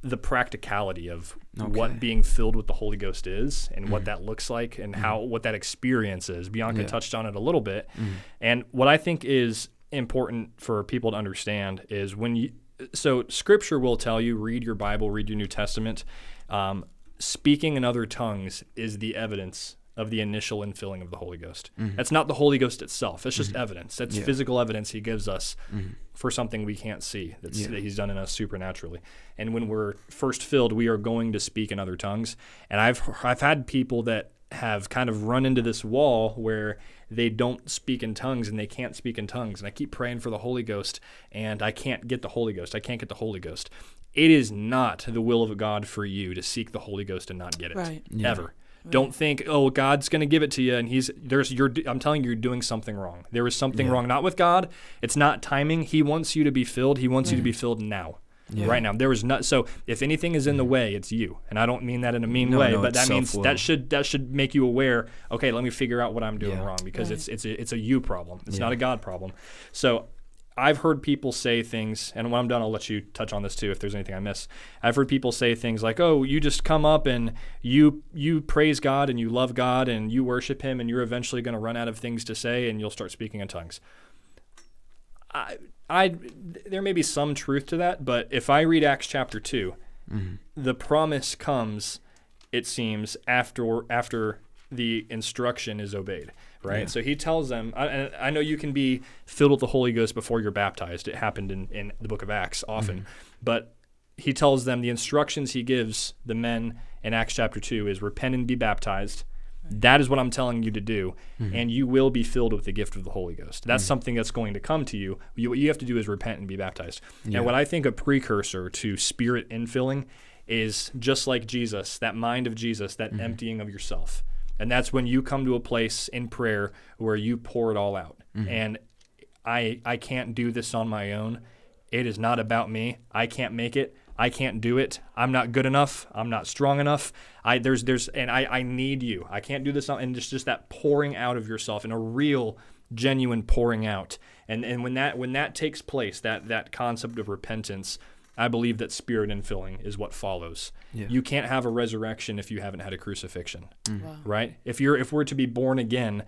Speaker 2: the practicality of
Speaker 1: Okay.
Speaker 2: what being filled with the Holy Ghost is and what
Speaker 1: Mhm.
Speaker 2: that looks like and
Speaker 1: Mhm.
Speaker 2: how what that experience is. Bianca
Speaker 1: Yeah.
Speaker 2: touched on it a little bit.
Speaker 1: Mhm.
Speaker 2: And what I think is important for people to understand is when you, so scripture will tell you, read your Bible, read your New Testament. Um, speaking in other tongues is the evidence of the initial infilling of the Holy Ghost.
Speaker 1: Mhm.
Speaker 2: That's not the Holy Ghost itself. It's just evidence. That's
Speaker 1: Yeah.
Speaker 2: physical evidence he gives us
Speaker 1: Mhm.
Speaker 2: for something we can't see that's,
Speaker 1: Yeah.
Speaker 2: that he's done in us supernaturally. And when we're first filled, we are going to speak in other tongues. And I've I've had people that have kind of run into this wall where they don't speak in tongues and they can't speak in tongues. And I keep praying for the Holy Ghost and I can't get the Holy Ghost. I can't get the Holy Ghost. It is not the will of God for you to seek the Holy Ghost and not get it
Speaker 3: Right.
Speaker 1: Yeah.
Speaker 2: ever. Don't think, oh, God's going to give it to you, and He's there's you're. I'm telling you, you're doing something wrong. There is something
Speaker 1: Yeah.
Speaker 2: wrong, not with God. It's not timing. He wants you to be filled. He wants you to be mm. filled now,
Speaker 1: Yeah.
Speaker 2: right now. There is not. So if anything is in the mm. way, it's you, and I don't mean that in a mean
Speaker 1: No,
Speaker 2: way,
Speaker 1: no,
Speaker 2: but that means
Speaker 1: self-will.
Speaker 2: that should that should make you aware. Okay, let me figure out what I'm doing
Speaker 1: Yeah.
Speaker 2: wrong because
Speaker 3: Right.
Speaker 2: it's it's a, it's a you problem. It's not a God problem. So I've heard people say things, and when I'm done, I'll let you touch on this too if there's anything I miss. I've heard people say things like, "Oh, you just come up and you you praise God and you love God and you worship Him, and you're eventually going to run out of things to say, and you'll start speaking in tongues." I, I, there may be some truth to that, but if I read Acts chapter two,
Speaker 1: Mhm.
Speaker 2: the promise comes, it seems, after after the instruction is obeyed, right?
Speaker 1: Yeah.
Speaker 2: So he tells them, I, I know you can be filled with the Holy Ghost before you're baptized. It happened in, in the book of Acts often, mm-hmm. but he tells them the instructions he gives the men in Acts chapter 2 is repent and be baptized. That is what I'm telling you to do, mm-hmm. and you will be filled with the gift of the Holy Ghost. That's mm-hmm. something that's going to come to you. you. What you have to do is repent and be baptized.
Speaker 1: Yeah.
Speaker 2: And what I think a precursor to spirit infilling is just like Jesus, that mind of Jesus, that emptying of yourself. And that's when you come to a place in prayer where you pour it all out. Mm-hmm. And I I can't do this on my own. It is not about me. I can't make it. I can't do it. I'm not good enough. I'm not strong enough. I there's there's and I I need you. I can't do this on and just just that pouring out of yourself and a real genuine pouring out. And and when that when that takes place, that that concept of repentance, I believe that spirit infilling is what follows.
Speaker 1: Yeah.
Speaker 2: You can't have a resurrection if you haven't had a crucifixion mm-hmm.
Speaker 3: Wow.
Speaker 2: right? If you're if we're to be born again,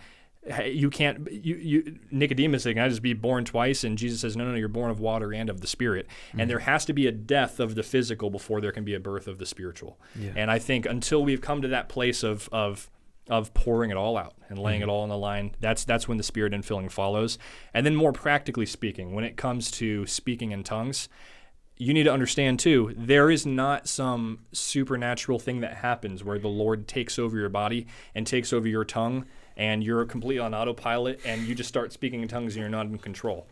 Speaker 2: you can't. You, you Nicodemus saying, "I just be born twice," and Jesus says, "No, no, no. You're born of water and of the Spirit." And mm-hmm. there has to be a death of the physical before there can be a birth of the spiritual.
Speaker 1: Yeah.
Speaker 2: And I think until we've come to that place of of of pouring it all out and laying it mm-hmm. all on the line. That's that's when the spirit infilling follows. And then more practically speaking, when it comes to speaking in tongues, you need to understand too, there is not some supernatural thing that happens where the Lord takes over your body and takes over your tongue and you're completely on autopilot and you just start speaking in tongues and you're not in control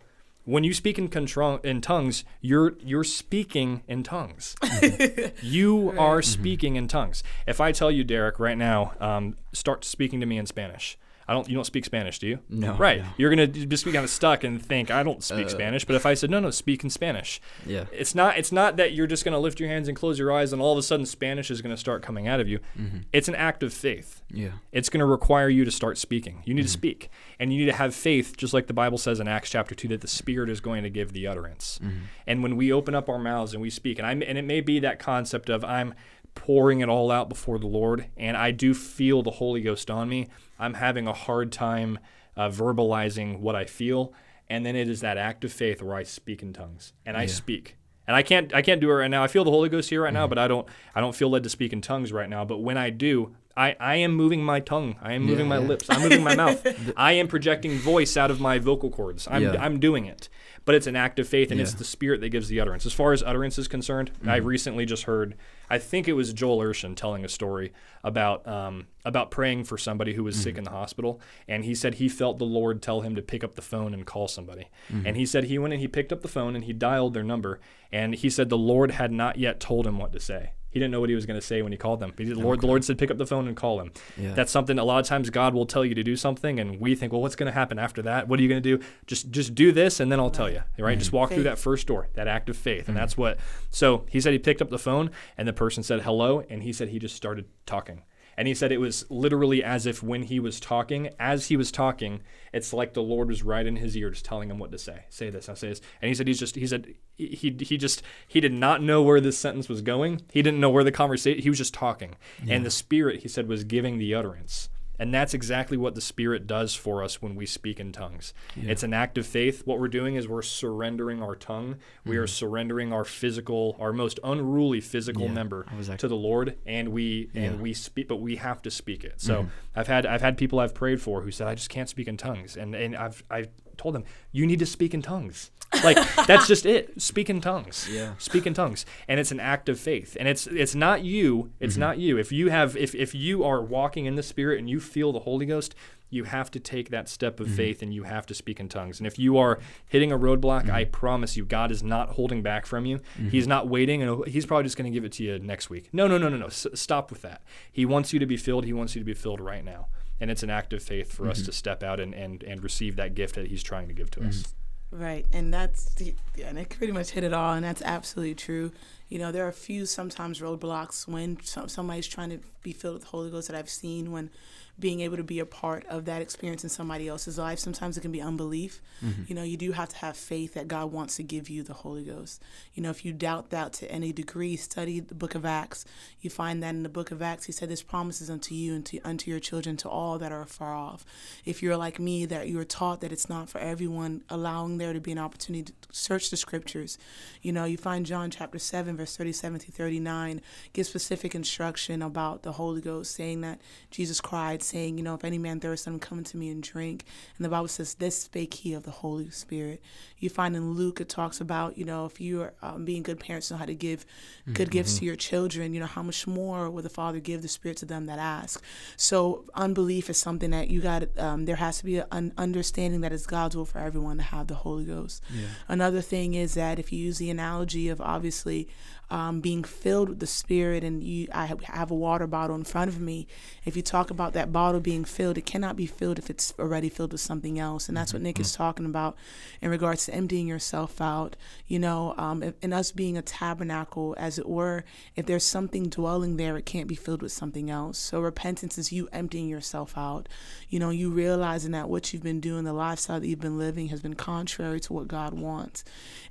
Speaker 2: when you speak in control in tongues, you're you're speaking in tongues. <laughs> you are speaking in tongues. If I tell you, Derek, right now, um, start speaking to me in Spanish. I don't. You don't speak Spanish, do you?
Speaker 1: No.
Speaker 2: Right.
Speaker 1: no.
Speaker 2: You're gonna just be kind of stuck and think I don't speak
Speaker 1: Uh,
Speaker 2: Spanish. But if I said no, no, speak in Spanish.
Speaker 1: Yeah.
Speaker 2: It's not. It's not that you're just gonna lift your hands and close your eyes and all of a sudden Spanish is gonna start coming out of you.
Speaker 1: Mm-hmm.
Speaker 2: It's an act of faith
Speaker 1: Yeah.
Speaker 2: it's going to require you to start speaking. You need
Speaker 1: Mm-hmm.
Speaker 2: to speak. And you need to have faith, just like the Bible says in Acts chapter 2, that the Spirit is going to give the utterance.
Speaker 1: Mm-hmm.
Speaker 2: And when we open up our mouths and we speak, and, i and it may be that concept of I'm pouring it all out before the Lord, and I do feel the Holy Ghost on me, I'm having a hard time uh, verbalizing what I feel. And then it is that act of faith where I speak in tongues and I
Speaker 1: Yeah.
Speaker 2: speak. And I can't I can't do it right now. I feel the Holy Ghost here right now,
Speaker 1: Mm-hmm.
Speaker 2: but I don't I don't feel led to speak in tongues right now. But when I do, I, I am moving my tongue. I am moving
Speaker 1: Yeah,
Speaker 2: my
Speaker 1: yeah.
Speaker 2: lips. I'm moving my <laughs> mouth. I am projecting voice out of my vocal cords. I'm,
Speaker 1: Yeah.
Speaker 2: I'm doing it. But it's an act of faith, and it's
Speaker 1: Yeah. Mm-hmm.
Speaker 2: the Spirit that gives the utterance. As far as utterance is concerned, I recently just heard, I think it was Joel Urshan telling a story about um, about praying for somebody who was sick
Speaker 1: Mm-hmm.
Speaker 2: in the hospital, and he said he felt the Lord tell him to pick up the phone and call somebody.
Speaker 1: Mm-hmm.
Speaker 2: And he said he went and he picked up the phone and he dialed their number, and he said the Lord had not yet told him what to say. He didn't know what he was going to say when he called them. But he- the Lord, the Lord said, "Pick up the phone and call him."
Speaker 1: Yeah.
Speaker 2: That's something. A lot of times, God will tell you to do something, and we think, "Well, what's going to happen after that? What are you going to do? Just, just do this, and then I'll tell you." Right? Mm-hmm. Just walk through that first door, that act of faith, and mm-hmm. that's what. So he said he picked up the phone, and the person said hello, and he said he just started talking. And he said it was literally as if when he was talking, as he was talking, it's like the Lord was right in his ear, just telling him what to say. Say this, now say this. And he said he's just he said he he just he did not know where this sentence was going. He didn't know where the conversation. He was just talking, and the Spirit he said was giving the utterance. And that's exactly what the Spirit does for us when we speak in tongues. It's an act of faith. What we're doing is we're surrendering our tongue. We are surrendering our physical, our most unruly physical
Speaker 1: Yeah,
Speaker 2: member
Speaker 1: I act-
Speaker 2: to the Lord, and we and
Speaker 1: Yeah. Mm-hmm.
Speaker 2: we speak, but we have to speak it. So I've had I've had people I've prayed for who said I just can't speak in tongues, and and I've I've told them you need to speak in tongues. Like that's just it. <laughs> Speak in tongues.
Speaker 1: Yeah.
Speaker 2: Speak in tongues, and it's an act of faith, and it's it's not you. It's
Speaker 1: Mm-hmm.
Speaker 2: not you. If you have if if you are walking in the Spirit and you feel the Holy Ghost. You have to take that step
Speaker 1: Mm-hmm.
Speaker 2: of faith and you have to speak in tongues. And if you are hitting a roadblock, I
Speaker 1: Mm-hmm.
Speaker 2: promise you, God is not holding back from you. He's not waiting, and He's probably just going to give it to you next week. No, no, no, no, no. S- stop with that. He wants you to be filled. He wants you to be filled right now. And it's an act of faith for
Speaker 1: Mm-hmm.
Speaker 2: us to step out and, and, and receive that gift that He's trying to give to us.
Speaker 3: Right, and that's the- yeah, and it pretty much hit it all, and that's absolutely true. You know, there are a few sometimes roadblocks when somebody's trying to be filled with the Holy Ghost that I've seen when being able to be a part of that experience in somebody else's life. Sometimes it can be unbelief. Mm-hmm. You know, you do have to have faith that God wants to give you the Holy Ghost. You know, if you doubt that to any degree, study the book of Acts. You find that in the book of Acts, he said, This promises unto you and to, unto your children, to all that are far off. If you're like me, that you are taught that it's not for everyone, allowing there to be an opportunity to search the scriptures. You know, you find John chapter 7, verse 37 through 39, gives specific instruction about the Holy Ghost, saying that Jesus cried, saying, You know, if any man thirst, let him come to me and drink. And the Bible says, This spake he of the Holy Spirit. You find in Luke, it talks about, you know, if you are um, being good parents, know how to give good gifts to your children, you know, how much more will the Father give the Spirit to them that ask? So, unbelief is something that you got, um, there has to be an understanding that it's God's will for everyone to have the Holy Ghost. Another thing is that if you use the analogy of obviously um, being filled with the Spirit, and you, I have- have a water bottle in front of me. If you talk about that bottle being filled, it cannot be filled if it's already filled with something else, and that's what Nick is talking about in regards to emptying yourself out. You know, um, and us being a tabernacle, as it were. If there's something dwelling there, it can't be filled with something else. So repentance is you emptying yourself out. You know, you realizing that what you've been doing, the lifestyle that you've been living, has been contrary to what God wants.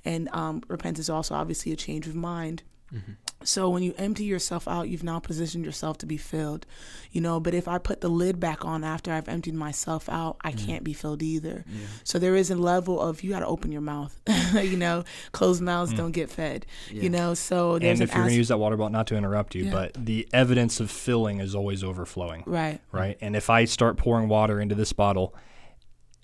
Speaker 3: And um, repentance is also obviously a change of mind So when you empty yourself out, you've now positioned yourself to be filled, you know. But if I put the lid back on after I've emptied myself out, I mm-hmm. can't be filled either. So there is a level of you got to open your mouth, <laughs> you know. Closed mouths mm. don't get fed,
Speaker 1: Yeah.
Speaker 3: you know. So there's
Speaker 2: and
Speaker 3: an
Speaker 2: if you're gonna use that water bottle, not to interrupt you,
Speaker 3: Yeah.
Speaker 2: but the evidence of filling is always overflowing,
Speaker 3: right,
Speaker 2: right? And if I start pouring water into this bottle,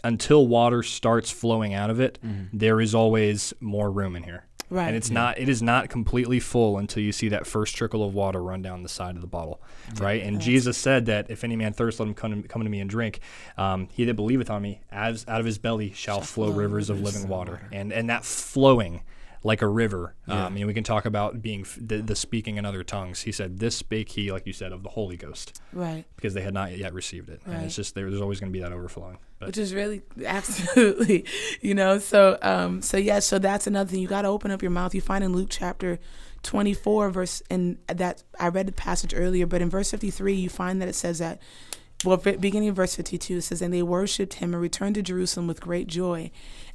Speaker 2: until water starts flowing out of it, mm-hmm. there is always more room in here.
Speaker 3: Right,
Speaker 2: And it's not it is not completely full until you see that first trickle of water run down the side of the bottle, right? And Jesus said that if any man thirst, let him come, come to me and drink. Um, he that believeth on me, as out of his belly shall, flow,
Speaker 3: flow
Speaker 2: rivers of
Speaker 3: rivers
Speaker 2: living water. And and that flowing like a river. Um, and we can talk about being the, the speaking in other tongues. He said, "This spake he, like you said, of the Holy Ghost,
Speaker 3: right.
Speaker 2: because they had not yet received it." And it's just there's always going to be that overflowing. But
Speaker 3: which is really <laughs> absolutely you know so um so yeah so that's another thing you got to open up your mouth you find in luke chapter 24 verse and that i read the passage earlier but in verse 53 you find that it says that well beginning of verse 52 it says and they worshipped him and returned to jerusalem with great joy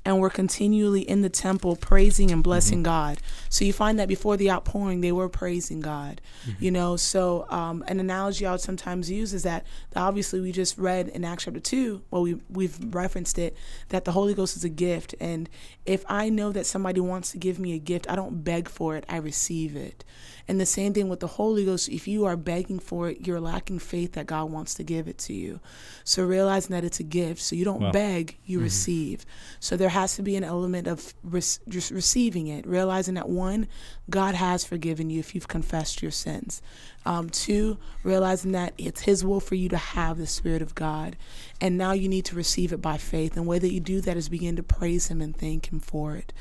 Speaker 3: and were continually in the temple praising and blessing god. So you find that before the outpouring they were praising god you know? So um, an analogy i would sometimes use is that obviously we just read in acts chapter 2 well we, we've referenced it that the holy ghost is a gift. And if i know that somebody wants to give me a gift i don't beg for it i receive it and the same thing with the Holy Ghost. If you are begging for it, you're lacking faith that God wants to give it to you. So realizing that it's a gift, so you don't
Speaker 2: Wow.
Speaker 3: beg, you mm-hmm. receive. So there has to be an element of res- just receiving it, realizing that one, God has forgiven you if you've confessed your sins. Um, two, realizing that it's His will for you to have the Spirit of God, and now you need to receive it by faith. And the way that you do that is begin to praise Him and thank Him for it.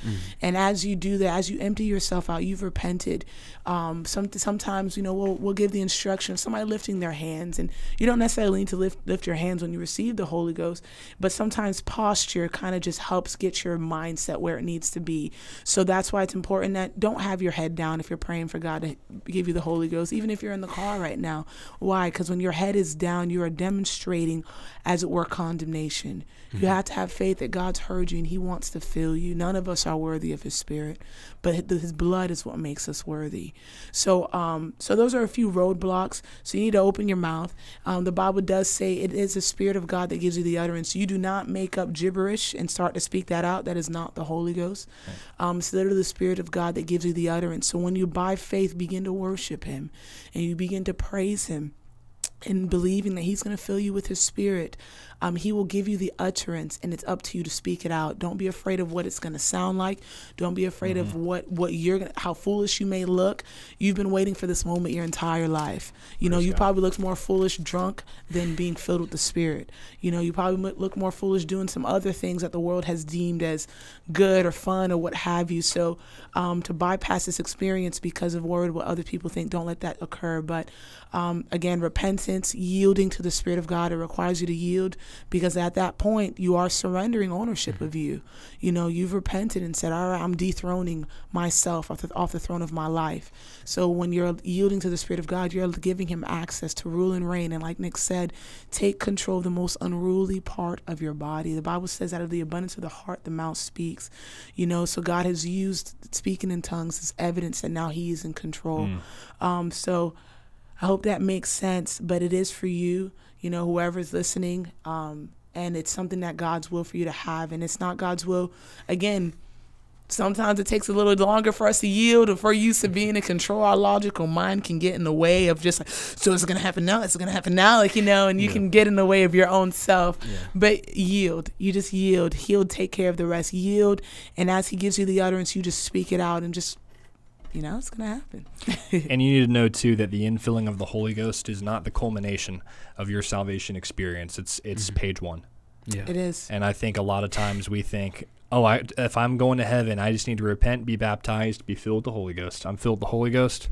Speaker 3: And as you do that, as you empty yourself out, you've repented. Um, some sometimes you know we'll we'll give the instruction of somebody lifting their hands, and you don't necessarily need to lift lift your hands when you receive the Holy Ghost, but sometimes posture kind of just helps get your mindset where it needs to be. So that's why it's important that don't have your head down if you're praying for God to give you the Holy Ghost, even if you're in the car right now. Why? Because when your head is down, you are demonstrating, as it were, condemnation. You have to have faith that God's heard you and He wants to fill you. None of us are worthy of His Spirit, but His blood is what makes us worthy. So, um, so those are a few roadblocks. So you need to open your mouth. Um, the Bible does say it is the Spirit of God that gives you the utterance. You do not make up gibberish and start to speak that out. That is not the Holy Ghost. Um, it's literally the Spirit of God that gives you the utterance. So when you by faith begin to worship Him and you begin to praise Him and believing that he's going to fill you with his spirit um, he will give you the utterance and it's up to you to speak it out. Don't be afraid of what it's going to sound like. Don't be afraid of what what you're gonna how foolish you may look. You've been waiting for this moment your entire life. You know you
Speaker 2: God.
Speaker 3: probably looked more foolish drunk than being filled with the spirit. You know you probably look more foolish doing some other things that the world has deemed as good or fun or what have you. So um, to bypass this experience because of worried what other people think don't let that occur. But um, again repentance yielding to the spirit of god it requires you to yield because at that point you are surrendering ownership of you. You know you've repented and said all right i'm dethroning myself off the, off the throne of my life. So when you're yielding to the spirit of god you're giving him access to rule and reign. And like nick said take control of the most unruly part of your body. The bible says out of the abundance of the heart the mouth speaks. You know so god has used speaking in tongues as evidence that now he is in control. Um, so I hope that makes sense, but it is for you, you know, whoever's listening. Um, and it's something that God's will for you to have. And it's not God's will. Again, sometimes it takes a little longer for us to yield or for used to being in control. Our logical mind can get in the way of just like, so it's going to happen now. It's going to happen now. Like, you know, and you can get in the way of your own self. But yield. You just yield. He'll take care of the rest. Yield. And as He gives you the utterance, you just speak it out and just, you know, it's going to happen. <laughs>
Speaker 2: And you need to know too that the infilling of the Holy Ghost is not the culmination of your salvation experience. It's it's mm-hmm. page one.
Speaker 1: Yeah.
Speaker 3: It is.
Speaker 2: And I think a lot of times we think, oh, I, if I'm going to heaven, I just need to repent, be baptized, be filled with the Holy Ghost. I'm filled with the Holy Ghost.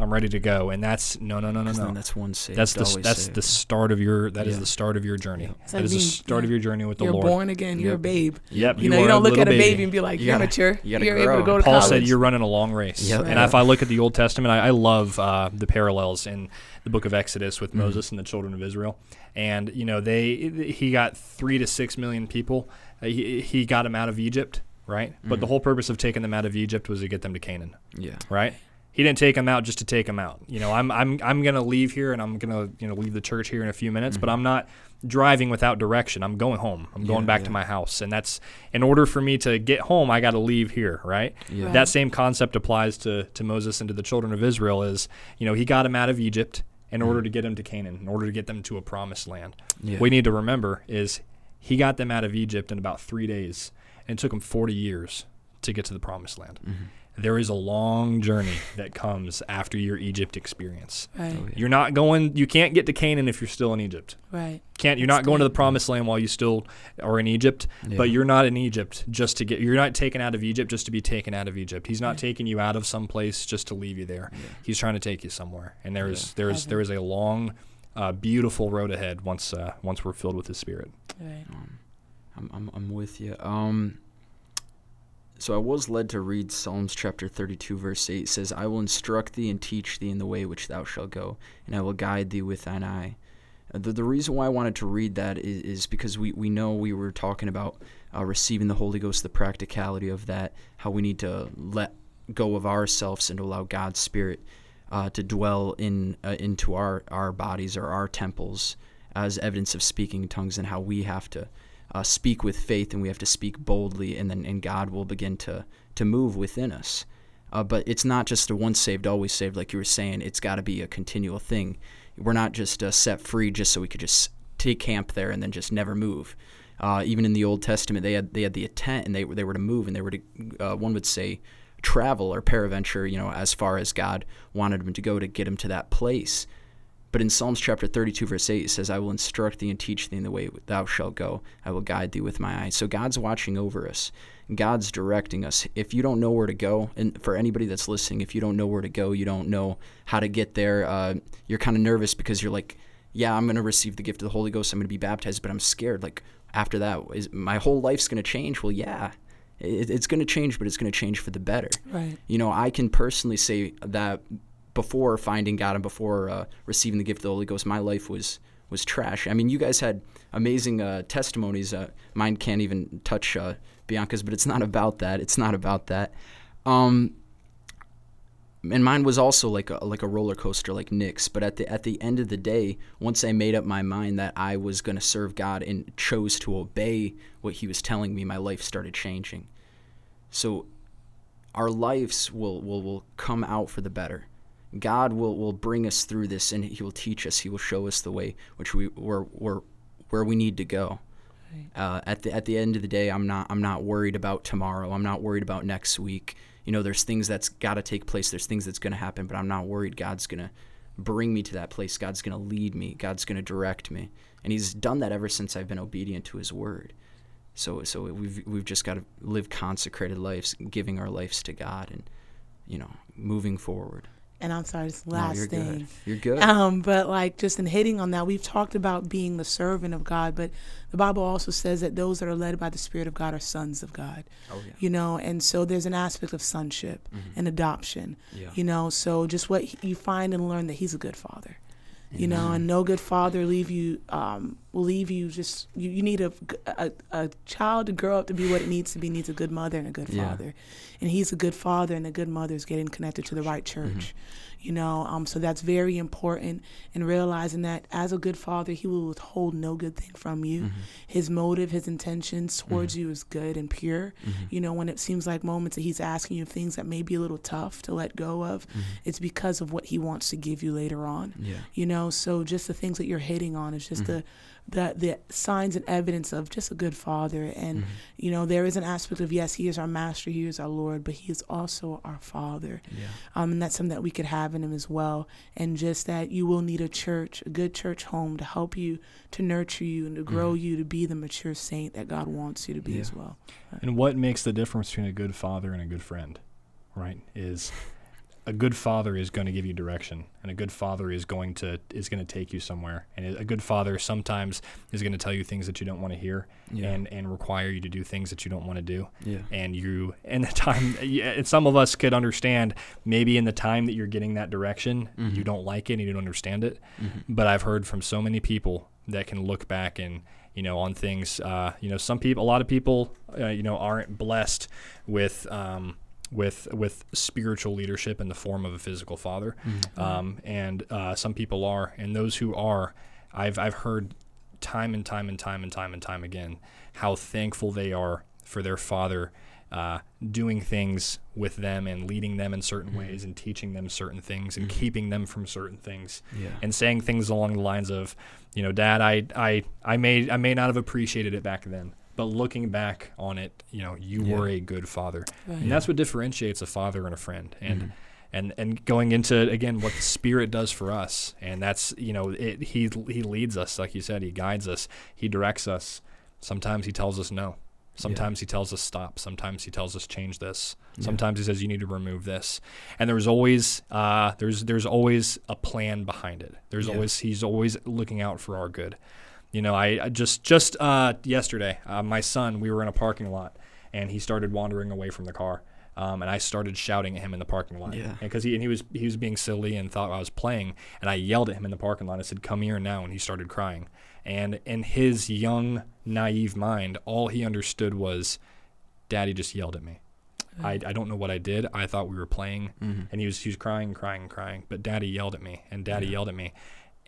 Speaker 2: I'm ready to go. And that's no, no, no, no, no.
Speaker 1: then that's one saved.
Speaker 2: That's the that's
Speaker 1: saved.
Speaker 2: the start of your that is
Speaker 1: Yeah.
Speaker 2: the start of your journey.
Speaker 3: It's
Speaker 2: That
Speaker 3: like
Speaker 2: is the
Speaker 3: being-
Speaker 2: start of your journey with the
Speaker 3: You're
Speaker 2: Lord.
Speaker 3: born again. You're a babe.
Speaker 2: Yep,
Speaker 3: You, know, you don't look at a
Speaker 2: baby.
Speaker 3: baby and be like,
Speaker 1: You
Speaker 3: "You're
Speaker 1: gotta-
Speaker 3: mature.
Speaker 1: you gotta
Speaker 3: You're able to go to
Speaker 2: Paul
Speaker 3: college."
Speaker 2: said you're running a long race.
Speaker 1: Yep.
Speaker 2: And if I look at the Old Testament, I, I love uh, the parallels in the book of Exodus with Moses and the children of Israel. And you know, they he got three to six million people. He, he got them out of Egypt, right? But the mm-hmm. whole purpose of taking them out of Egypt was to get them to Canaan,
Speaker 1: yeah.
Speaker 2: right? he didn't take them out just to take them out. You know, I'm I'm I'm gonna leave here and I'm gonna you know leave the church here in a few minutes, but mm-hmm. I'm not driving without direction. I'm going home. I'm going
Speaker 1: Yeah,
Speaker 2: back
Speaker 1: yeah.
Speaker 2: to my house, and that's in order for me to get home. I got to leave here, right?
Speaker 1: Yeah.
Speaker 3: Right.
Speaker 2: That same concept applies to to Moses and to the children of Israel. Is you know he got them out of Egypt in order mm. to get them to Canaan, in order to get them to a promised land.
Speaker 1: Yeah.
Speaker 2: We need to remember is he got them out of Egypt in about three days, and it took him 40 years to get to the promised land.
Speaker 1: Mm-hmm.
Speaker 2: There is a long journey that comes after your Egypt experience.
Speaker 3: Right.
Speaker 1: Oh, yeah.
Speaker 2: You're not going. You can't get to Canaan if you're still in Egypt.
Speaker 3: Right.
Speaker 2: Can't. You're
Speaker 3: That's
Speaker 2: not going to the promised land while you still are in Egypt.
Speaker 1: Yeah.
Speaker 2: But you're not in Egypt just to get. You're not taken out of Egypt just to be taken out of Egypt. He's not
Speaker 3: Right.
Speaker 2: taking you out of some place just to leave you there. He's trying to take you somewhere. And there is there is there is a long, uh, beautiful road ahead once uh, once we're filled with His Spirit.
Speaker 3: Right.
Speaker 1: Um, I'm, I'm, I'm with you. Um, so I was led to read Psalms chapter 32, verse 8. It says, I will instruct thee and teach thee in the way which thou shalt go, and I will guide thee with thine eye. Uh, The, the reason why I wanted to read that is, is because we, we know we were talking about uh, receiving the Holy Ghost, the practicality of that, how we need to let go of ourselves and to allow God's Spirit uh, to dwell in uh, into our, our bodies or our temples as evidence of speaking in tongues and how we have to uh, speak with faith and we have to speak boldly and then and God will begin to to move within us. Uh, but it's not just a once saved always saved like you were saying. It's got to be a continual thing. We're not just uh, set free just so we could just take camp there and then just never move. Uh, even in the Old Testament, they had they had the intent and they were they were to move and they were to one would say travel or peradventure, you know, as far as God wanted him to go to get him to that place. But in Psalms chapter 32, verse 8, it says, I will instruct thee and teach thee in the way thou shalt go. I will guide thee with my eye. So God's watching over us. God's directing us. If you don't know where to go, and for anybody that's listening, if you don't know where to go, you don't know how to get there, uh, you're kind of nervous because you're like, yeah, I'm going to receive the gift of the Holy Ghost. I'm going to be baptized, but I'm scared. Like, after that, is my whole life's going to change? Well, yeah, it, it's going to change, but it's going to change for the better.
Speaker 3: Right.
Speaker 1: You know, I can personally say that before finding God and before uh, receiving the gift of the Holy Ghost, my life was was trash. I mean, you guys had amazing uh, testimonies. Uh, mine can't even touch uh, Bianca's, but it's not about that. It's not about that. Um, and mine was also like a like a roller coaster, like Nick's. But at the at the end of the day, once I made up my mind that I was going to serve God and chose to obey what He was telling me, my life started changing. So, our lives will will, will come out for the better. God will, will bring us through this, and He will teach us. He will show us the way which we where where, where we need to go. Uh, at the at the end of the day, I'm not I'm not worried about tomorrow. I'm not worried about next week. You know, there's things that's got to take place. There's things that's going to happen, but I'm not worried. God's going to bring me to that place. God's going to lead me. God's going to direct me, and He's done that ever since I've been obedient to His word. So so we've we've just got to live consecrated lives, giving our lives to God, and you know, moving forward.
Speaker 3: And I'm sorry, this
Speaker 1: No,
Speaker 3: last
Speaker 1: you're
Speaker 3: thing.
Speaker 1: good. You're good.
Speaker 3: Um, but like just in hitting on that, we've talked about being the servant of God, but the Bible also says that those that are led by the Spirit of God are sons of God.
Speaker 1: oh yeah.
Speaker 3: You know, and so there's an aspect of sonship and adoption.
Speaker 1: Yeah.
Speaker 3: You know, so just what he- you find and learn that He's a good Father. You know, and no good father leave you um, will leave you just you, you need a, a a child to grow up to be what it needs to be needs a good mother and a good
Speaker 1: Yeah.
Speaker 3: father, and he's a good father and a good mother is getting connected to the right church. You know, um, so that's very important, and realizing that as a good father, he will withhold no good thing from you. Mm-hmm. His motive, his intentions towards mm-hmm. you is good and pure. Mm-hmm. You know, when it seems like moments that he's asking you things that may be a little tough to let go of, it's because of what he wants to give you later on
Speaker 1: Yeah.
Speaker 3: you know so just the things that you're hitting on is just the the the signs and evidence of just a good father and you know there is an aspect of yes he is our master he is our lord but he is also our father
Speaker 1: Yeah.
Speaker 3: um, and that's something that we could have in him as well and just that you will need a church a good church home to help you to nurture you and to grow you to be the mature saint that god wants you to be
Speaker 1: Yeah.
Speaker 3: as well
Speaker 2: And what makes the difference between a good father and a good friend, right? Is a good father is going to give you direction, and a good father is going to is going to take you somewhere. And a good father sometimes is going to tell you things that you don't want to hear,
Speaker 1: Yeah.
Speaker 2: and and require you to do things that you don't want to do.
Speaker 1: Yeah.
Speaker 2: And you, and the time, and some of us could understand maybe in the time that you're getting that direction, you don't like it and you don't understand it. But I've heard from so many people that can look back and you know on things. Uh, you know, some people, a lot of people, uh, you know, aren't blessed with. Um, with with spiritual leadership in the form of a physical father,
Speaker 1: Mm-hmm.
Speaker 2: um, and uh, some people are, and those who are, I've I've heard time and time and time and time and time again how thankful they are for their father uh, doing things with them and leading them in certain
Speaker 1: Mm-hmm.
Speaker 2: ways and teaching them certain things and keeping them from certain things
Speaker 1: Yeah.
Speaker 2: and saying things along the lines of, you know, Dad, I, I, I may, I may not have appreciated it back then, but looking back on it, you know, you
Speaker 1: Yeah.
Speaker 2: were a good father,
Speaker 3: Right.
Speaker 2: and that's what differentiates a father and a friend, and.
Speaker 1: Mhm.
Speaker 2: And, and going into again what the spirit does for us and that's you know it, he he leads us like you said he guides us he directs us sometimes he tells us no sometimes he tells us stop sometimes he tells us change this
Speaker 1: Yeah.
Speaker 2: sometimes he says you need to remove this and there's always uh, there's there's always a plan behind it there's
Speaker 1: Yeah.
Speaker 2: always he's always looking out for our good you know i, I just just uh, yesterday uh, my son we were in a parking lot and he started wandering away from the car um, and I started shouting at him in the parking lot
Speaker 1: Yeah.
Speaker 2: because he and he was he was being silly and thought I was playing and I yelled at him in the parking lot I said come here now and he started crying and in his young naive mind all he understood was daddy just yelled at me I, I don't know what I did. I thought we were playing,
Speaker 1: Mm-hmm.
Speaker 2: and he was he was crying, crying, crying. But Daddy yelled at me, and Daddy
Speaker 1: Yeah.
Speaker 2: yelled at me,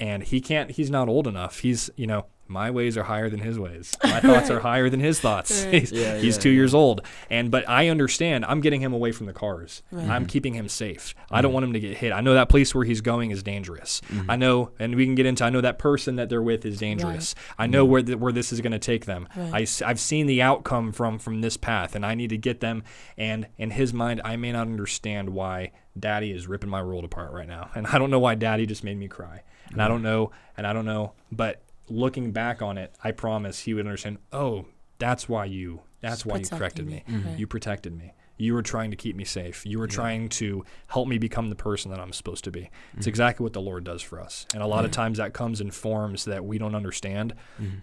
Speaker 2: and he can't. He's not old enough. He's you know my ways are higher than his ways. My thoughts are <laughs> higher than his thoughts.
Speaker 3: Right.
Speaker 2: He's,
Speaker 1: Yeah,
Speaker 2: he's
Speaker 1: yeah,
Speaker 2: two
Speaker 1: yeah.
Speaker 2: years old, and but I understand. I'm getting him away from the cars.
Speaker 3: Right.
Speaker 2: I'm mm-hmm. keeping him safe. I mm-hmm. don't want him to get hit. I know that place where he's going is dangerous.
Speaker 1: Mm-hmm.
Speaker 2: I know, and we can get into. I know that person that they're with is dangerous. I mm-hmm. know where the, where this is going to take them.
Speaker 3: Right.
Speaker 2: I, have seen the outcome from from this path, and I need to get them. And in his mind, I may not understand why Daddy is ripping my world apart right now, and I don't know why Daddy just made me cry, and I mm-hmm. don't know, and I don't know. But looking back on it, I promise he would understand. Oh, that's why you. That's why you corrected
Speaker 3: me.
Speaker 2: me.
Speaker 3: Right.
Speaker 2: You protected me. You were trying to keep me safe. You were trying to help me become the person that I'm supposed to be. It's mm-hmm. exactly what the Lord does for us. And a lot of times that comes in forms that we don't understand.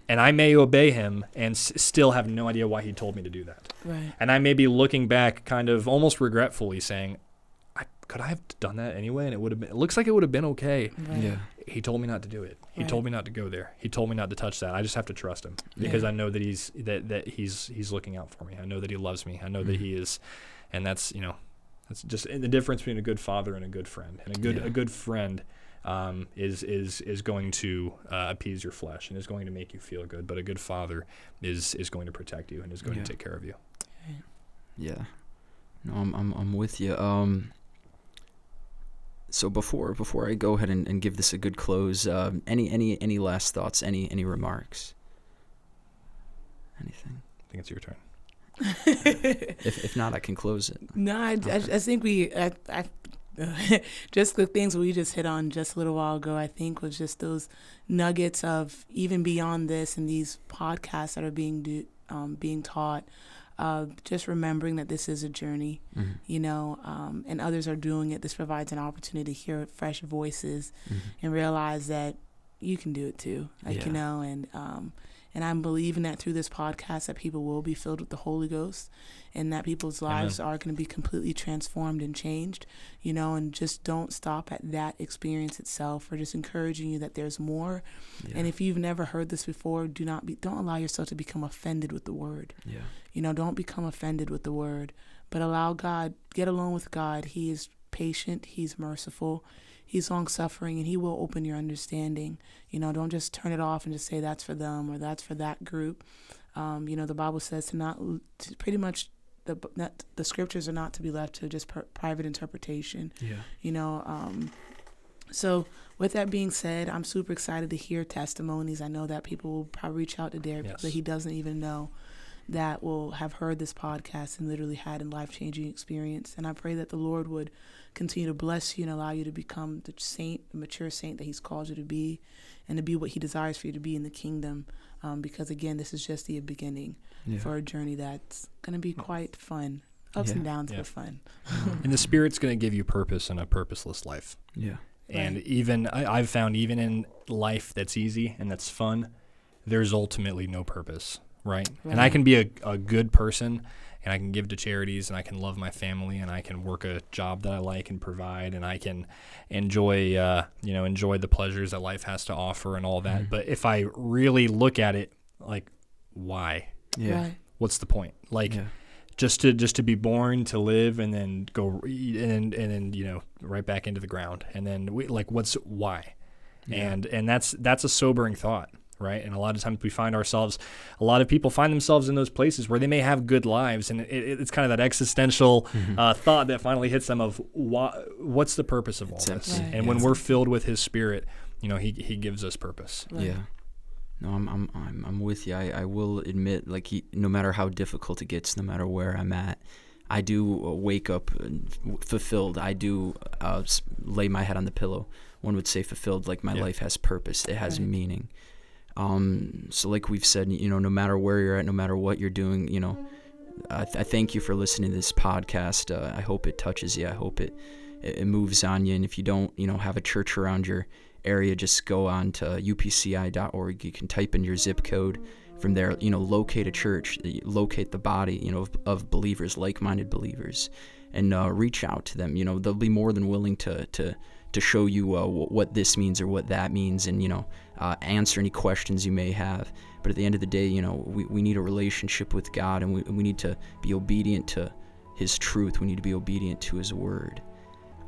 Speaker 2: And I may obey him and s- still have no idea why he told me to do that.
Speaker 3: Right.
Speaker 2: And I may be looking back kind of almost regretfully saying, I, could I have done that anyway? And it would have been, it looks like it would have been okay.
Speaker 3: Right.
Speaker 1: Yeah.
Speaker 2: He told me not to do it. He
Speaker 3: Right.
Speaker 2: told me not to go there. He told me not to touch that. I just have to trust him because
Speaker 3: Yeah.
Speaker 2: I know that he's that, that he's he's looking out for me. I know that he loves me. I know that he is, and that's you know, that's just the difference between a good father and a good friend. And a good
Speaker 1: Yeah.
Speaker 2: a good friend um, is is is going to uh, appease your flesh and is going to make you feel good. But a good father is is going to protect you and is going
Speaker 1: Yeah.
Speaker 2: to take care of you.
Speaker 1: Yeah. No, I'm I'm I'm with you. Um so before before I go ahead and, and give this a good close, um, any any any last thoughts, any any remarks? Anything?
Speaker 2: I think it's your turn. <laughs>
Speaker 1: If if not, I can close it.
Speaker 3: No, I, I, I think we, I, I, <laughs> just the things we just hit on just a little while ago, I think was just those nuggets of even beyond this and these podcasts that are being do, um, being taught. Uh, just remembering that this is a journey,
Speaker 1: Mm-hmm.
Speaker 3: you know, um, and others are doing it. This provides an opportunity to hear fresh voices
Speaker 1: Mm-hmm.
Speaker 3: and realize that you can do it too. Like
Speaker 1: Yeah.
Speaker 3: you know, and um, and I'm believing that through this podcast that people will be filled with the Holy Ghost, and that people's
Speaker 2: Amen.
Speaker 3: lives are going to be completely transformed and changed. You know, and just don't stop at that experience itself. We're just encouraging you that there's more. And if you've never heard this before, do not be don't allow yourself to become offended with the word.
Speaker 1: yeah.
Speaker 3: You know, don't become offended with the word, but allow God, get along with God. He is patient, He's merciful, He's long suffering, and He will open your understanding. You know, don't just turn it off and just say that's for them or that's for that group. Um, you know, the Bible says to not, to pretty much, the, the scriptures are not to be left to just per, private interpretation
Speaker 1: Yeah.
Speaker 3: you know um so with that being said i'm super excited to hear testimonies i know that people will probably reach out to derek
Speaker 2: Yes.
Speaker 3: that he doesn't even know that will have heard this podcast and literally had a life-changing experience and i pray that the lord would continue to bless you and allow you to become the saint the mature saint that he's called you to be and to be what he desires for you to be in the kingdom um, because again this is just the beginning
Speaker 1: Yeah.
Speaker 3: for a journey that's going to be quite fun ups
Speaker 1: Yeah.
Speaker 3: and downs
Speaker 2: Yeah.
Speaker 3: but fun <laughs>
Speaker 2: And the Spirit's going to give you purpose in a purposeless life.
Speaker 1: yeah.
Speaker 2: And
Speaker 3: Right.
Speaker 2: even I, I've found even in life that's easy and that's fun, there's ultimately no purpose, right? And I can be a, a good person and I can give to charities and I can love my family and I can work a job that I like and provide and I can enjoy uh, you know enjoy the pleasures that life has to offer and all that. But if I really look at it like why?
Speaker 1: Yeah.
Speaker 3: right
Speaker 2: What's the point? Like
Speaker 1: yeah.
Speaker 2: just to just to be born to live and then go and and then you know right back into the ground and then we, like what's why yeah. and and that's that's a sobering thought right and a lot of times we find ourselves a lot of people find themselves in those places where they may have good lives and it, it's kind of that existential mm-hmm. uh, thought that finally hits them of why, what's the purpose of all this right. and when we're filled with his spirit you know he, he gives us purpose
Speaker 1: right. yeah no, I'm I'm I'm, I'm with you. I, I will admit, like, he, no matter how difficult it gets, no matter where I'm at, I do uh, wake up fulfilled. I do uh, lay my head on the pillow. One would say fulfilled, like my life has purpose. It has right. meaning. Um, so, like we've said, you know, no matter where you're at, no matter what you're doing, you know, I, th- I thank you for listening to this podcast. Uh, I hope it touches you. I hope it, it moves on you. And if you don't, you know, have a church around your area, just go on to upci.org. You can type in your zip code. From there, you know, locate a church, locate the body, you know, of, of believers, like-minded believers, and uh, reach out to them. You know, they'll be more than willing to to to show you uh, what this means or what that means, and you know, uh, answer any questions you may have. But at the end of the day, you know, we, we need a relationship with God, and we, we need to be obedient to His truth. We need to be obedient to His word.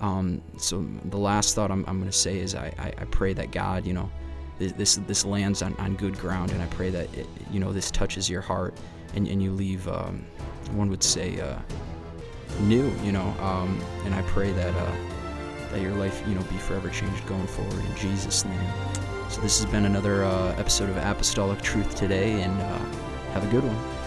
Speaker 1: Um, so the last thought I'm, I'm going to say is I, I, I, pray that God, you know, this this, lands on, on good ground, and I pray that it, you know this touches your heart, and, and you leave, um, one would say, uh, new, you know, um, and I pray that uh, that your life, you know, be forever changed going forward in Jesus' name. So this has been another uh, episode of Apostolic Truth today, and uh, have a good one.